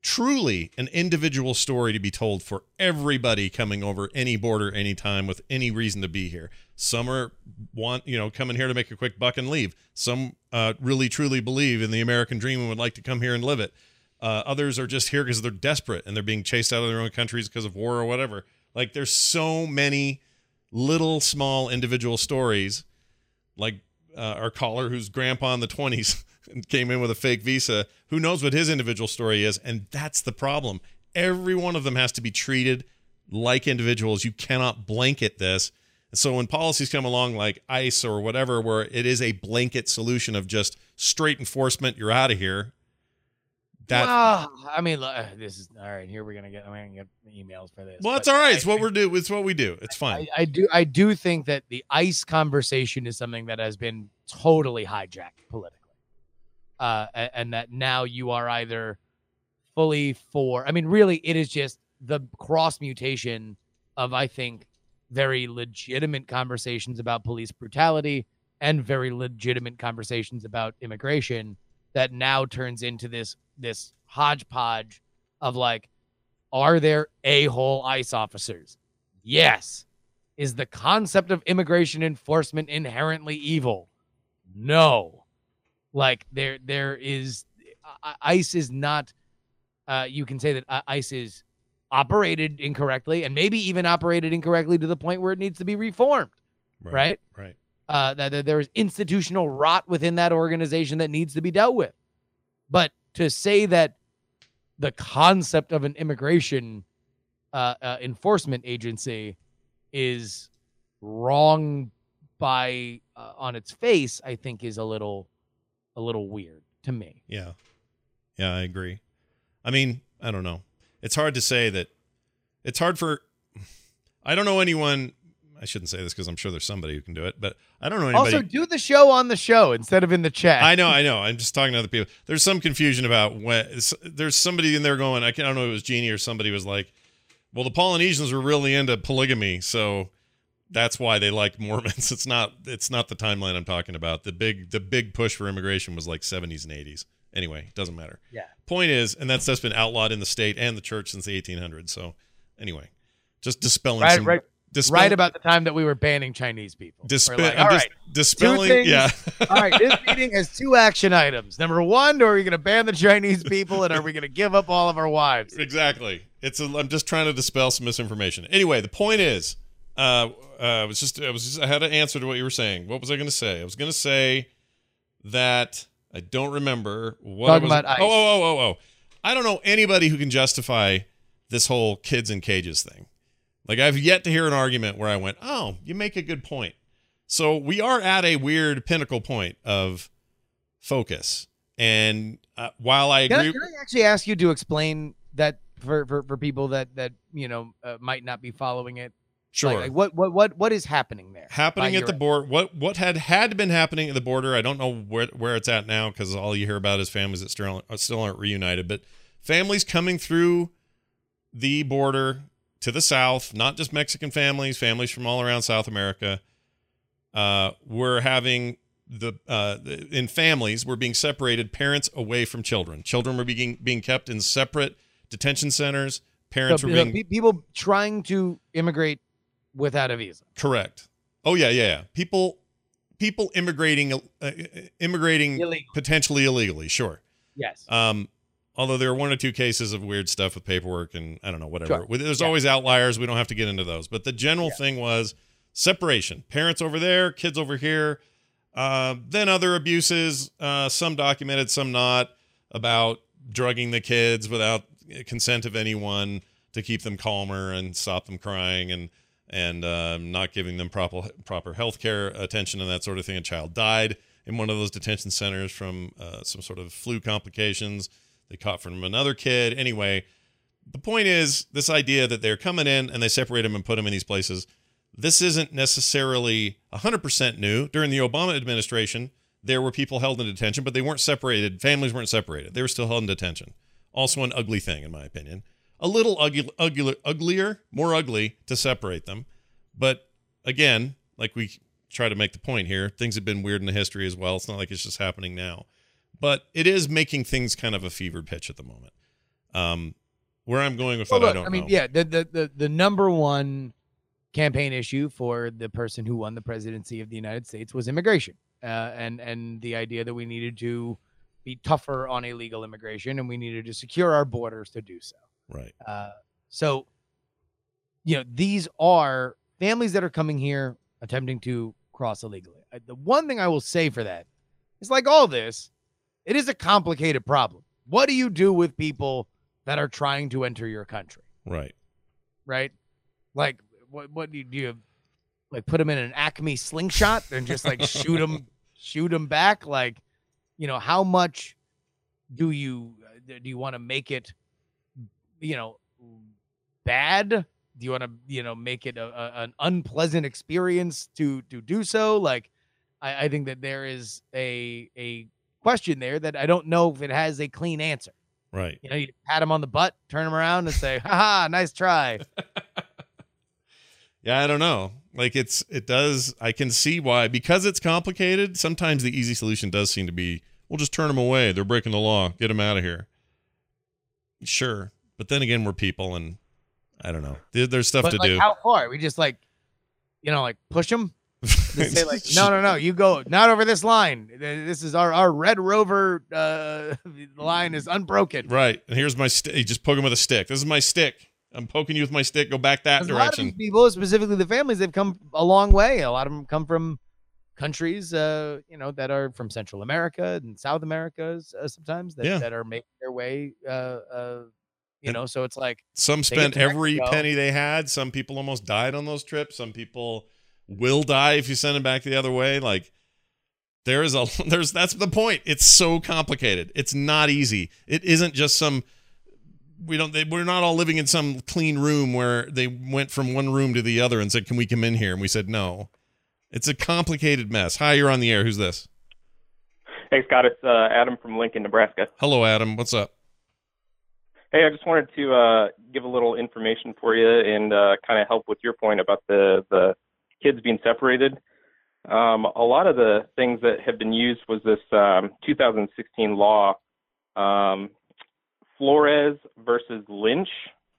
truly an individual story to be told for everybody coming over any border anytime with any reason to be here. Some are want you know coming here to make a quick buck and leave. Some uh, really truly believe in the American dream and would like to come here and live it. Uh, others are just here because they're desperate and they're being chased out of their own countries because of war or whatever. Like there's so many little small individual stories, like uh, our caller whose grandpa in the 20s came in with a fake visa. Who knows what his individual story is? And that's the problem. Every one of them has to be treated like individuals. You cannot blanket this And so when policies come along like ICE or whatever, where it is a blanket solution of just straight enforcement, you're out of here. That well, I mean, uh, this is all right. Here we're gonna get. I'm gonna get emails for this. Well, that's all right. It's what we're do. It's what we do. It's fine. I, I do. I do think that the ICE conversation is something that has been totally hijacked politically, uh, and, that now you are either fully for. I mean, really, it is just the cross mutation of I think very legitimate conversations about police brutality and very legitimate conversations about immigration that now turns into this this hodgepodge of like, are there a hole ICE officers? Yes. Is the concept of immigration enforcement inherently evil? No. Like there there is ICE is not uh you can say that uh, ICE is operated incorrectly and maybe even operated incorrectly to the point where it needs to be reformed, right? Right. uh, that, that there is institutional rot within that organization that needs to be dealt with. But to say that the concept of an immigration uh, uh, enforcement agency is wrong by uh, on its face, I think is a little a little weird to me. Yeah. Yeah, I agree. I mean, I don't know. It's hard to say that it's hard for I don't know anyone I shouldn't say this because I'm sure there's somebody who can do it, but I don't know anybody. Also, do the show on the show instead of in the chat. I know, I know. I'm just talking to other people. There's some confusion about when there's somebody in there going, I, can't, I don't know if it was Jeannie or somebody was like, well, the Polynesians were really into polygamy, so that's why they like Mormons. It's not it's not the timeline I'm talking about. The big the big push for immigration was like 70s and 80s. Anyway, it doesn't matter. Yeah. Point is, and that's that's been outlawed in the state and the church since the 1800s. So anyway, just dispelling right, some right, dispel- right about the time that we were banning Chinese people. Dispe- like, I'm all just right, dispelling. things. Yeah. all right, this meeting has two action items. Number one, are we going to ban the Chinese people, and are we going to give up all of our wives? exactly. It's a, I'm just trying to dispel some misinformation. Anyway, the point is, uh, uh, I was just I was just, I had an answer to what you were saying. What was I going to say? I was going to say that I don't remember what Talking I was, about ICE. Oh, oh, oh, oh, oh. I don't know anybody who can justify this whole kids in cages thing. Like I've yet to hear an argument where I went, "Oh, you make a good point." So we are at a weird pinnacle point of focus. And uh, while I Can I, agree, can I actually ask you to explain that for, for, for people that that you know uh, might not be following it? Sure, Like, like, what what what what is happening there? happening at the border what what had had been happening at the border i don't know where where it's at now because all you hear about is families that still aren't, still aren't reunited but families coming through the border to the south not just mexican families families from all around south america uh were having the uh in families were being separated parents away from children. Children were being being kept in separate detention centers. Parents So, were being people trying to immigrate without a visa. Correct. Oh yeah, yeah, yeah. People, people immigrating, uh, immigrating Illegal. potentially illegally. Sure. Yes. Um, although there are one or two cases of weird stuff with paperwork and I don't know whatever. Sure. There's Yeah. always outliers. We don't have to get into those. But the general thing was separation. Parents over there, kids over here. Uh, then other abuses, uh, some documented, some not, about drugging the kids without consent of anyone to keep them calmer and stop them crying and and um, not giving them proper proper health care attention and that sort of thing. A child died in one of those detention centers from uh, some sort of flu complications they caught from another kid. Anyway, the point is this idea that they're coming in and they separate them and put them in these places. This isn't necessarily 100% new. During the Obama administration, there were people held in detention, but they weren't separated. Families weren't separated. They were still held in detention. Also, an ugly thing, in my opinion. A little ugly, ugly, uglier, more ugly to separate them. But again, like we try to make the point here, things have been weird in the history as well. It's not like it's just happening now. But it is making things kind of a fevered pitch at the moment. Um, where I'm going with Well, that, I don't I mean, know. yeah, the, the the the number one campaign issue for the person who won the presidency of the United States was immigration, uh, and and the idea that we needed to be tougher on illegal immigration and we needed to secure our borders to do so. Right. Uh, so, you know, these are families that are coming here attempting to cross illegally. Uh, The one thing I will say for that is like all this, it is a complicated problem. What do you do with people that are trying to enter your country? Right. Right? Like, what what do you do? You, like, put them in an Acme slingshot and just like shoot them, shoot them back? Like, you know, how much do you uh, do you want to make it, you know, bad? Do you want to, you know, make it a, a, an unpleasant experience to to do so? Like, I, I think that there is a a question there that I don't know if it has a clean answer. Right. You know, you pat him on the butt, turn him around, and say, "Ha ha, nice try." Yeah, I don't know. Like it's it does I can see why because it's complicated, sometimes the easy solution does seem to be we'll just turn them away. They're breaking the law. Get them out of here. Sure, but then again, we're people, and I don't know. There's stuff but to like, do. how far? We just like, you know, like push them. They say like, no, no, no, you go not over this line. This is our our Red Rover uh, line is unbroken. Right, and here's my stick. You just poke him with a stick. This is my stick. I'm poking you with my stick. Go back that 'Cause A lot of direction. people, specifically the families, they've come a long way. A lot of them come from countries, uh, you know, that are from Central America and South America uh, sometimes that, Yeah. that are making their way. Uh, uh, you know, so it's like Some spent every penny they had. Some people almost died on those trips. Some people will die if you send them back the other way. Like there is a there's that's the point. It's so complicated. It's not easy. It isn't just some we don't they, we're not all living in some clean room where they went from one room to the other and said, "Can we come in here?" and we said, "No." It's a complicated mess. Hi, you're on the air. Who's this? Hey, Scott, it's uh, Adam from Lincoln, Nebraska. Hello, Adam. What's up? Hey, I just wanted to uh, give a little information for you and uh, kind of help with your point about the, the kids being separated. Um, a lot of the things that have been used was this um, 2016 law, um, Flores versus Lynch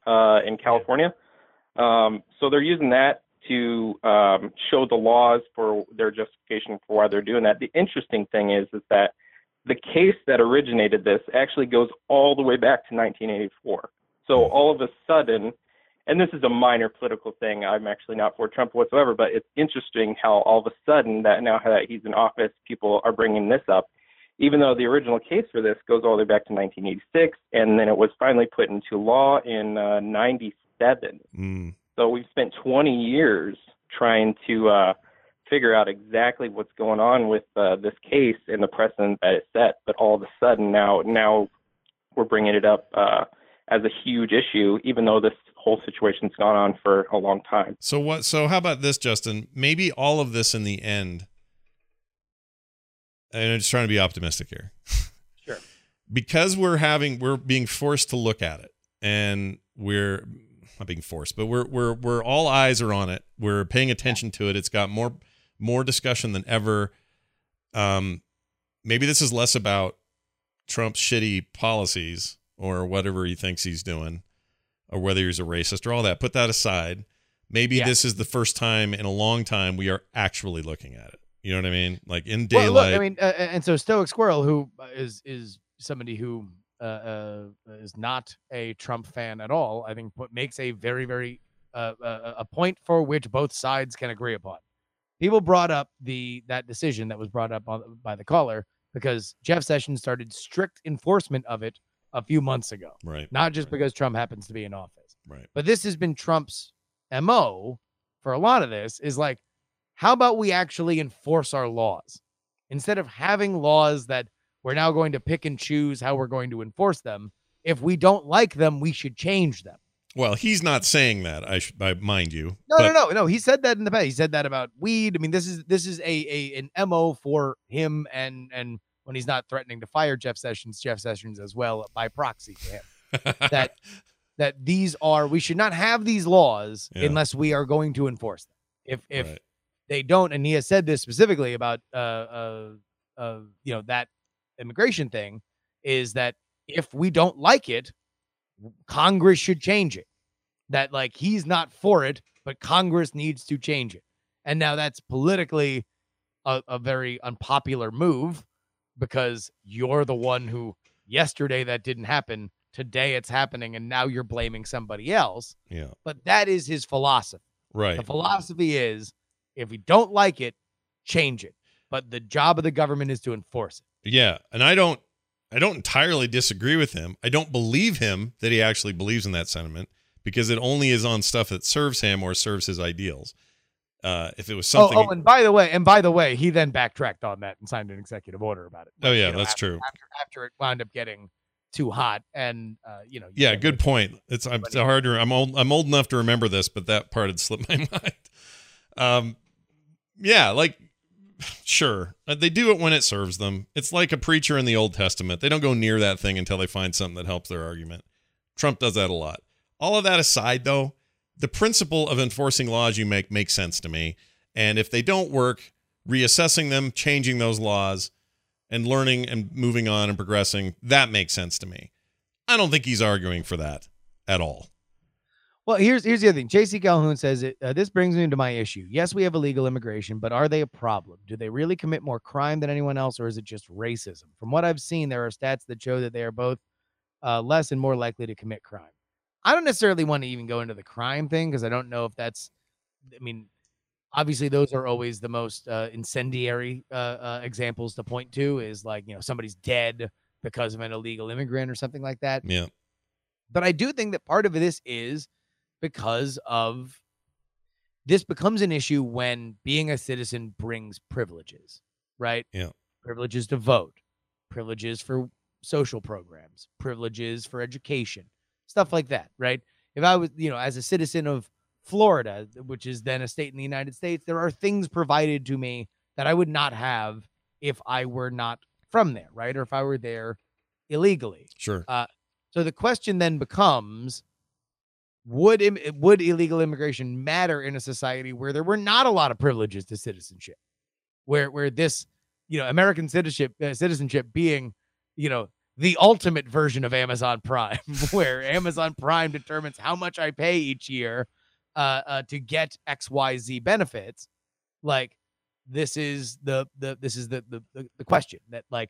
uh, in California. Um, so they're using that to um, show the laws for their justification for why they're doing that. The interesting thing is, is that the case that originated this actually goes all the way back to 1984. So all of a sudden, and this is a minor political thing. I'm actually not for Trump whatsoever, but it's interesting how all of a sudden that now that he's in office, people are bringing this up, even though the original case for this goes all the way back to 1986, and then it was finally put into law in uh, 97. Mm, So we've spent 20 years trying to uh, figure out exactly what's going on with uh, this case and the precedent that it set. But all of a sudden now, now we're bringing it up uh, as a huge issue, even though this whole situation's gone on for a long time. So what? So how about this, Justin? Maybe all of this in the end. And I'm just trying to be optimistic here. Sure. because we're having we're being forced to look at it, and we're not being forced, but we're we're we're all eyes are on it. We're paying attention to it. It's got more more discussion than ever. Um, maybe this is less about Trump's shitty policies or whatever he thinks he's doing, or whether he's a racist or all that. Put that aside. Maybe Yeah. this is the first time in a long time we are actually looking at it. You know what I mean? Like in Well, daylight. look, I mean, uh, and so Stoic Squirrel, who is is somebody who uh, uh, is not a Trump fan at all, I think makes a very very uh, uh, a point for which both sides can agree upon. People brought up the that decision that was brought up on, by the caller because Jeff Sessions started strict enforcement of it a few months ago, right. not just because Trump happens to be in office. Right. But this has been Trump's MO for a lot of this is like, how about we actually enforce our laws instead of having laws that we're now going to pick and choose how we're going to enforce them? If we don't like them, we should change them. Well, he's not saying that. I should, I mind you. No, but- no, no, no. He said that in the past. He said that about weed. I mean, this is this is a, a an mo for him, and and when he's not threatening to fire Jeff Sessions, Jeff Sessions as well by proxy to him. that that these are we should not have these laws Yeah. unless we are going to enforce them. If if Right. they don't, and he has said this specifically about uh uh uh you know that immigration thing, is that if we don't like it, Congress should change it. That like he's not for it, but Congress needs to change it. And now that's politically a, a very unpopular move because you're the one who yesterday that didn't happen, today it's happening, and now you're blaming somebody else. yeah. But that is his philosophy. Right. The philosophy is if we don't like it, change it. But the job of the government is to enforce it. Yeah, and I don't I don't entirely disagree with him. I don't believe him that he actually believes in that sentiment because it only is on stuff that serves him or serves his ideals. Uh, if it was something, Oh, oh, and by the way, and by the way, he then backtracked on that and signed an executive order about it. Oh, yeah, You know, that's after- true. After, after it wound up getting too hot, and uh, you know, you yeah, good point. It's I'm it's hard to I'm old I'm old enough to remember this, but that part had slipped my mind. Um, yeah, like sure Uh, they do it when it serves them. It's like a preacher in the Old Testament. They don't go near that thing until they find something that helps their argument. Trump does that a lot. All of that aside, though, the principle of enforcing laws you make makes sense to me. And if they don't work, reassessing them, changing those laws, and learning and moving on and progressing, that makes sense to me. I don't think he's arguing for that at all. Well, here's here's the other thing. J.C. Calhoun says it. Uh, this brings me to my issue. Yes, we have illegal immigration, but are they a problem? Do they really commit more crime than anyone else, or is it just racism? From what I've seen, there are stats that show that they are both uh, less and more likely to commit crime. I don't necessarily want to even go into the crime thing because I don't know if that's. I mean, obviously, those are always the most uh, incendiary uh, uh, examples to point to. Is like you know somebody's dead because of an illegal immigrant or something like that. Yeah. But I do think that part of this is because of this becomes an issue when being a citizen brings privileges, right? Yeah. Privileges to vote, privileges for social programs, privileges for education, stuff like that, right? If I was, you know, as a citizen of Florida, which is then a state in the United States, there are things provided to me that I would not have if I were not from there, right? Or if I were there illegally. Sure. Uh, so the question then becomes would would illegal immigration matter in a society where there were not a lot of privileges to citizenship? Where where this you know american citizenship uh, citizenship being you know the ultimate version of amazon prime where amazon prime determines how much i pay each year uh, uh to get xyz benefits like this is the the this is the, the, the question that like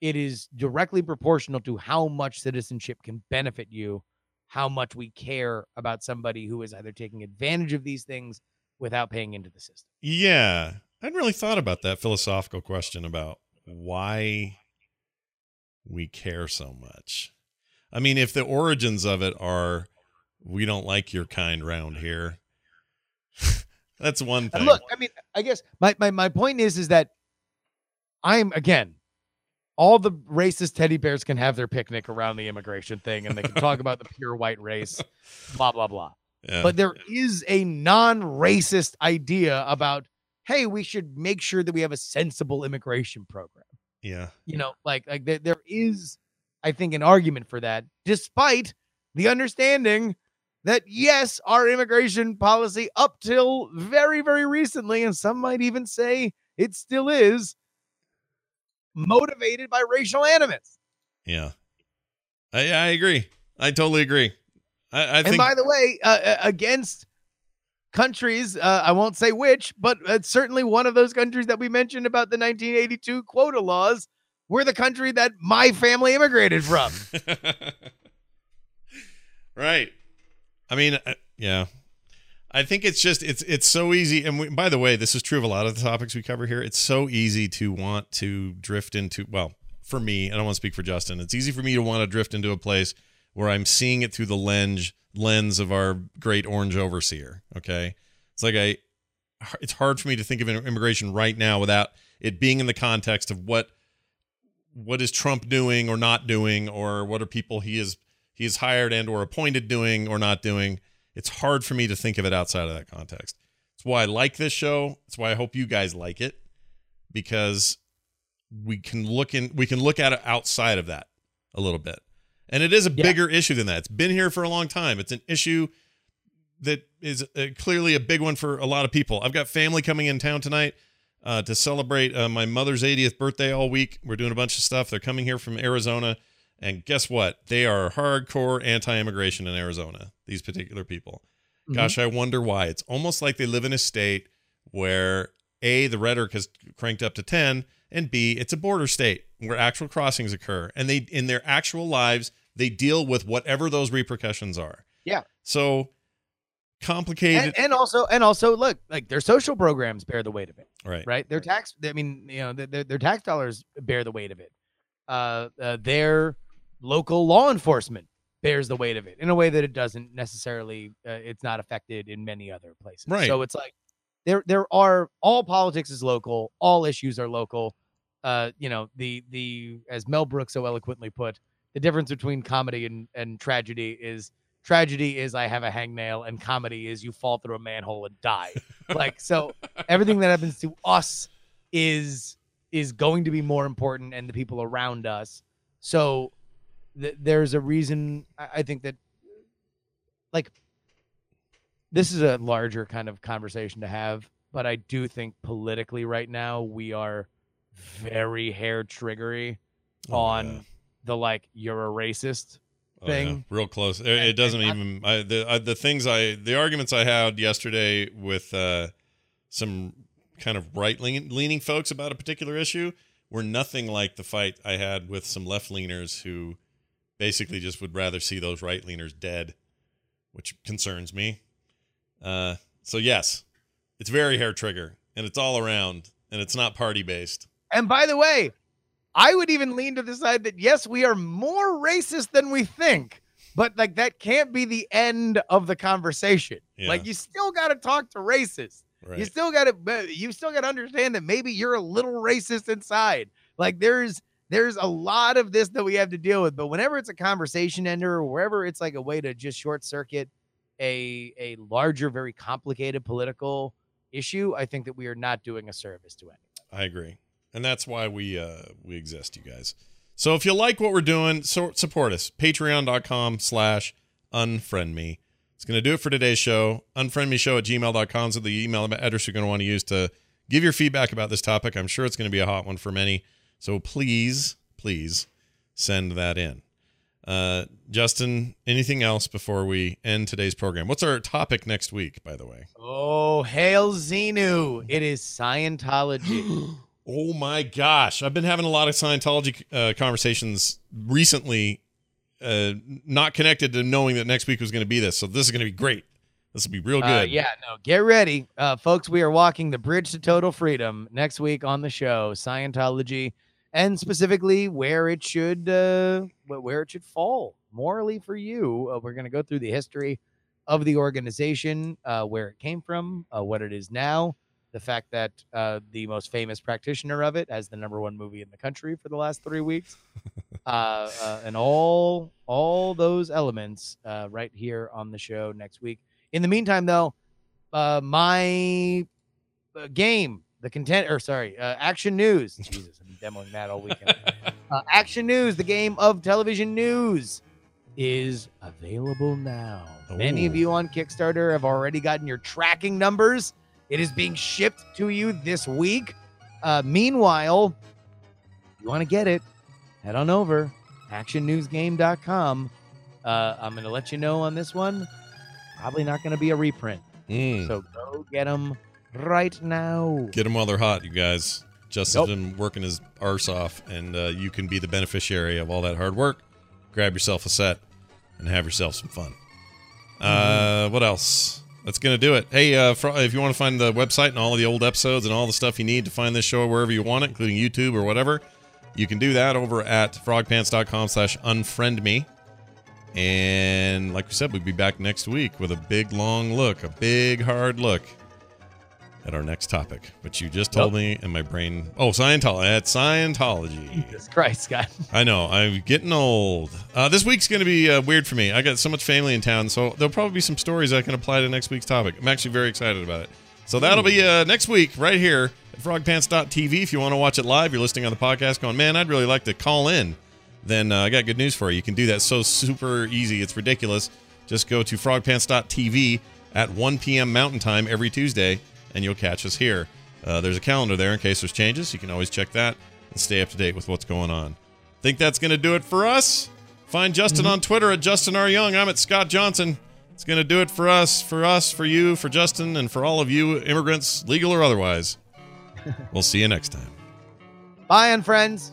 it is directly proportional to how much citizenship can benefit you how much we care about somebody who is either taking advantage of these things without paying into the system. Yeah. I hadn't really thought about that philosophical question about why we care so much. I mean, if the origins of it are we don't like your kind round here, that's one And thing. look, I mean, I guess my, my my point is is that I'm again all the racist teddy bears can have their picnic around the immigration thing and they can talk about the pure white race, blah blah blah. yeah. But there is a non-racist idea about hey, we should make sure that we have a sensible immigration program. yeah. you know like like there, there is i think an argument for that despite the understanding that yes our immigration policy up till very very recently and some might even say it still is motivated by racial animus Yeah. I, I agree. I totally agree. I, I and think by the way uh, uh, against countries uh, i won't say which but it's certainly one of those countries that we mentioned about the 1982 quota laws we're the country that my family immigrated from right. I mean, uh, yeah. I think it's just it's it's so easy. And we, by the way, this is true of a lot of the topics we cover here. It's so easy to want to drift into. Well, for me, I don't want to speak for Justin. It's easy for me to want to drift into a place where I'm seeing it through the lens lens of our great orange overseer. Okay, it's like I. It's hard for me to think of immigration right now without it being in the context of what what is Trump doing or not doing, or what are people he is he is hired and or appointed doing or not doing. It's hard for me to think of it outside of that context. It's why I like this show. It's why I hope you guys like it because we can look in we can look at it outside of that a little bit. And it is a Yeah. bigger issue than that. It's been here for a long time. It's an issue that is uh, clearly a big one for a lot of people. I've got family coming in town tonight uh, to celebrate uh, my mother's 80th birthday all week. We're doing a bunch of stuff. They're coming here from Arizona. And guess what? They are hardcore anti immigration in Arizona, these particular people. Mhm. Gosh, I wonder why. It's almost like they live in a state where A, the rhetoric has cranked up to 10, and B, it's a border state where actual crossings occur. And they, in their actual lives, they deal with whatever those repercussions are. Yeah. So complicated. and, and also and also look like their social programs bear the weight of it right. right their tax i mean you know their, their tax dollars bear the weight of it uh, uh their local law enforcement bears the weight of it in a way that it doesn't necessarily uh, it's not affected in many other places Right. so it's like there there are all politics is local all issues are local uh you know the the as mel brooks so eloquently put the difference between comedy and and tragedy is tragedy is I have a hangnail and comedy is you fall through a manhole and die. like so everything that happens to us is is going to be more important and the people around us. So th- there's a reason I, I think that like this is a larger kind of conversation to have, but I do think politically right now we are very hair triggery Oh, on yeah. the like you're a racist Oh, yeah. thing. real close. It, it doesn't even I, the I, the things I the arguments I had yesterday with uh, some kind of right leaning folks about a particular issue were nothing like the fight I had with some left leaners who basically just would rather see those right leaners dead, which concerns me. Uh, so yes, it's very hair trigger and it's all around and it's not party based. And by the way, I would even lean to the side that yes, we are more racist than we think, but like that can't be the end of the conversation. Yeah. Like you still got to talk to racists. Right. You still got to you still got to understand that maybe you're a little racist inside. Like there's there's a lot of this that we have to deal with, but whenever it's a conversation ender or wherever it's like a way to just short circuit a a larger very complicated political issue, I think that we are not doing a service to anyone. I agree. And that's why we uh we exist, you guys. So if you like what we're doing, so support us. Patreon.com slash unfriend me. It's gonna do it for today's show. Unfriend me show at gmail.com is the email address you're gonna want to use to give your feedback about this topic. I'm sure it's gonna be a hot one for many. So please, please send that in. Uh Justin, anything else before we end today's program? What's our topic next week, by the way? Oh, hail Xenu. It is Scientology. Oh my gosh. I've been having a lot of Scientology uh, conversations recently, uh, not connected to knowing that next week was going to be this. So this is going to be great. This will be real good. Uh, yeah, no, get ready. Uh, folks, we are walking the bridge to total freedom next week on the show, Scientology, and specifically where it should uh, where it should fall morally for you. Uh, we're going to go through the history of the organization, uh, where it came from, uh, what it is now, the fact that uh, the most famous practitioner of it has the number one movie in the country for the last three weeks, uh, and all all those elements uh, right here on the show next week. In the meantime, though, uh, my game, the content, or sorry, uh, action news. Jesus, I'm demoing that all weekend. uh, action news, the game of television news, is available now. Many of you on Kickstarter have already gotten your tracking numbers. It is being shipped to you this week. Uh, meanwhile, if you want to get it, head on over actionnewsgame.com. Uh, I'm going to let you know on this one. Probably not going to be a reprint. Mm. So go get them right now. Get them while they're hot, you guys. Justin's Nope. been working his arse off, and uh, you can be the beneficiary of all that hard work. Grab yourself a set and have yourself some fun. Uh, what else? That's gonna do it. Hey, uh, fr- if you want to find the website and all of the old episodes and all the stuff you need to find this show wherever you want it, including YouTube or whatever, you can do that over at frogpants.com/slash unfriend me. And like we said, we'll be back next week with a big long look, a big hard look at our next topic. But you just told me, and my brain. Oh, Scientology. At Scientology. Jesus Christ, Scott. I know. I'm getting old. Uh, this week's going to be uh, weird for me. I got so much family in town, so there'll probably be some stories I can apply to next week's topic. I'm actually very excited about it. So that'll be uh, next week right here at frogpants.tv. If you want to watch it live, you're listening on the podcast going, man, I'd really like to call in. Then uh, I got good news for you. You can do that so super easy. It's ridiculous. Just go to frogpants.tv at 1 p.m. Mountain Time every Tuesday, and you'll catch us here. Uh, there's a calendar there in case there's changes. You can always check that and stay up to date with what's going on. Think that's going to do it for us? Find Justin on Twitter at Justin R. Young. I'm at Scott Johnson. It's going to do it for us, for us, for you, for Justin, and for all of you immigrants, legal or otherwise. we'll see you next time. Bye, and friends.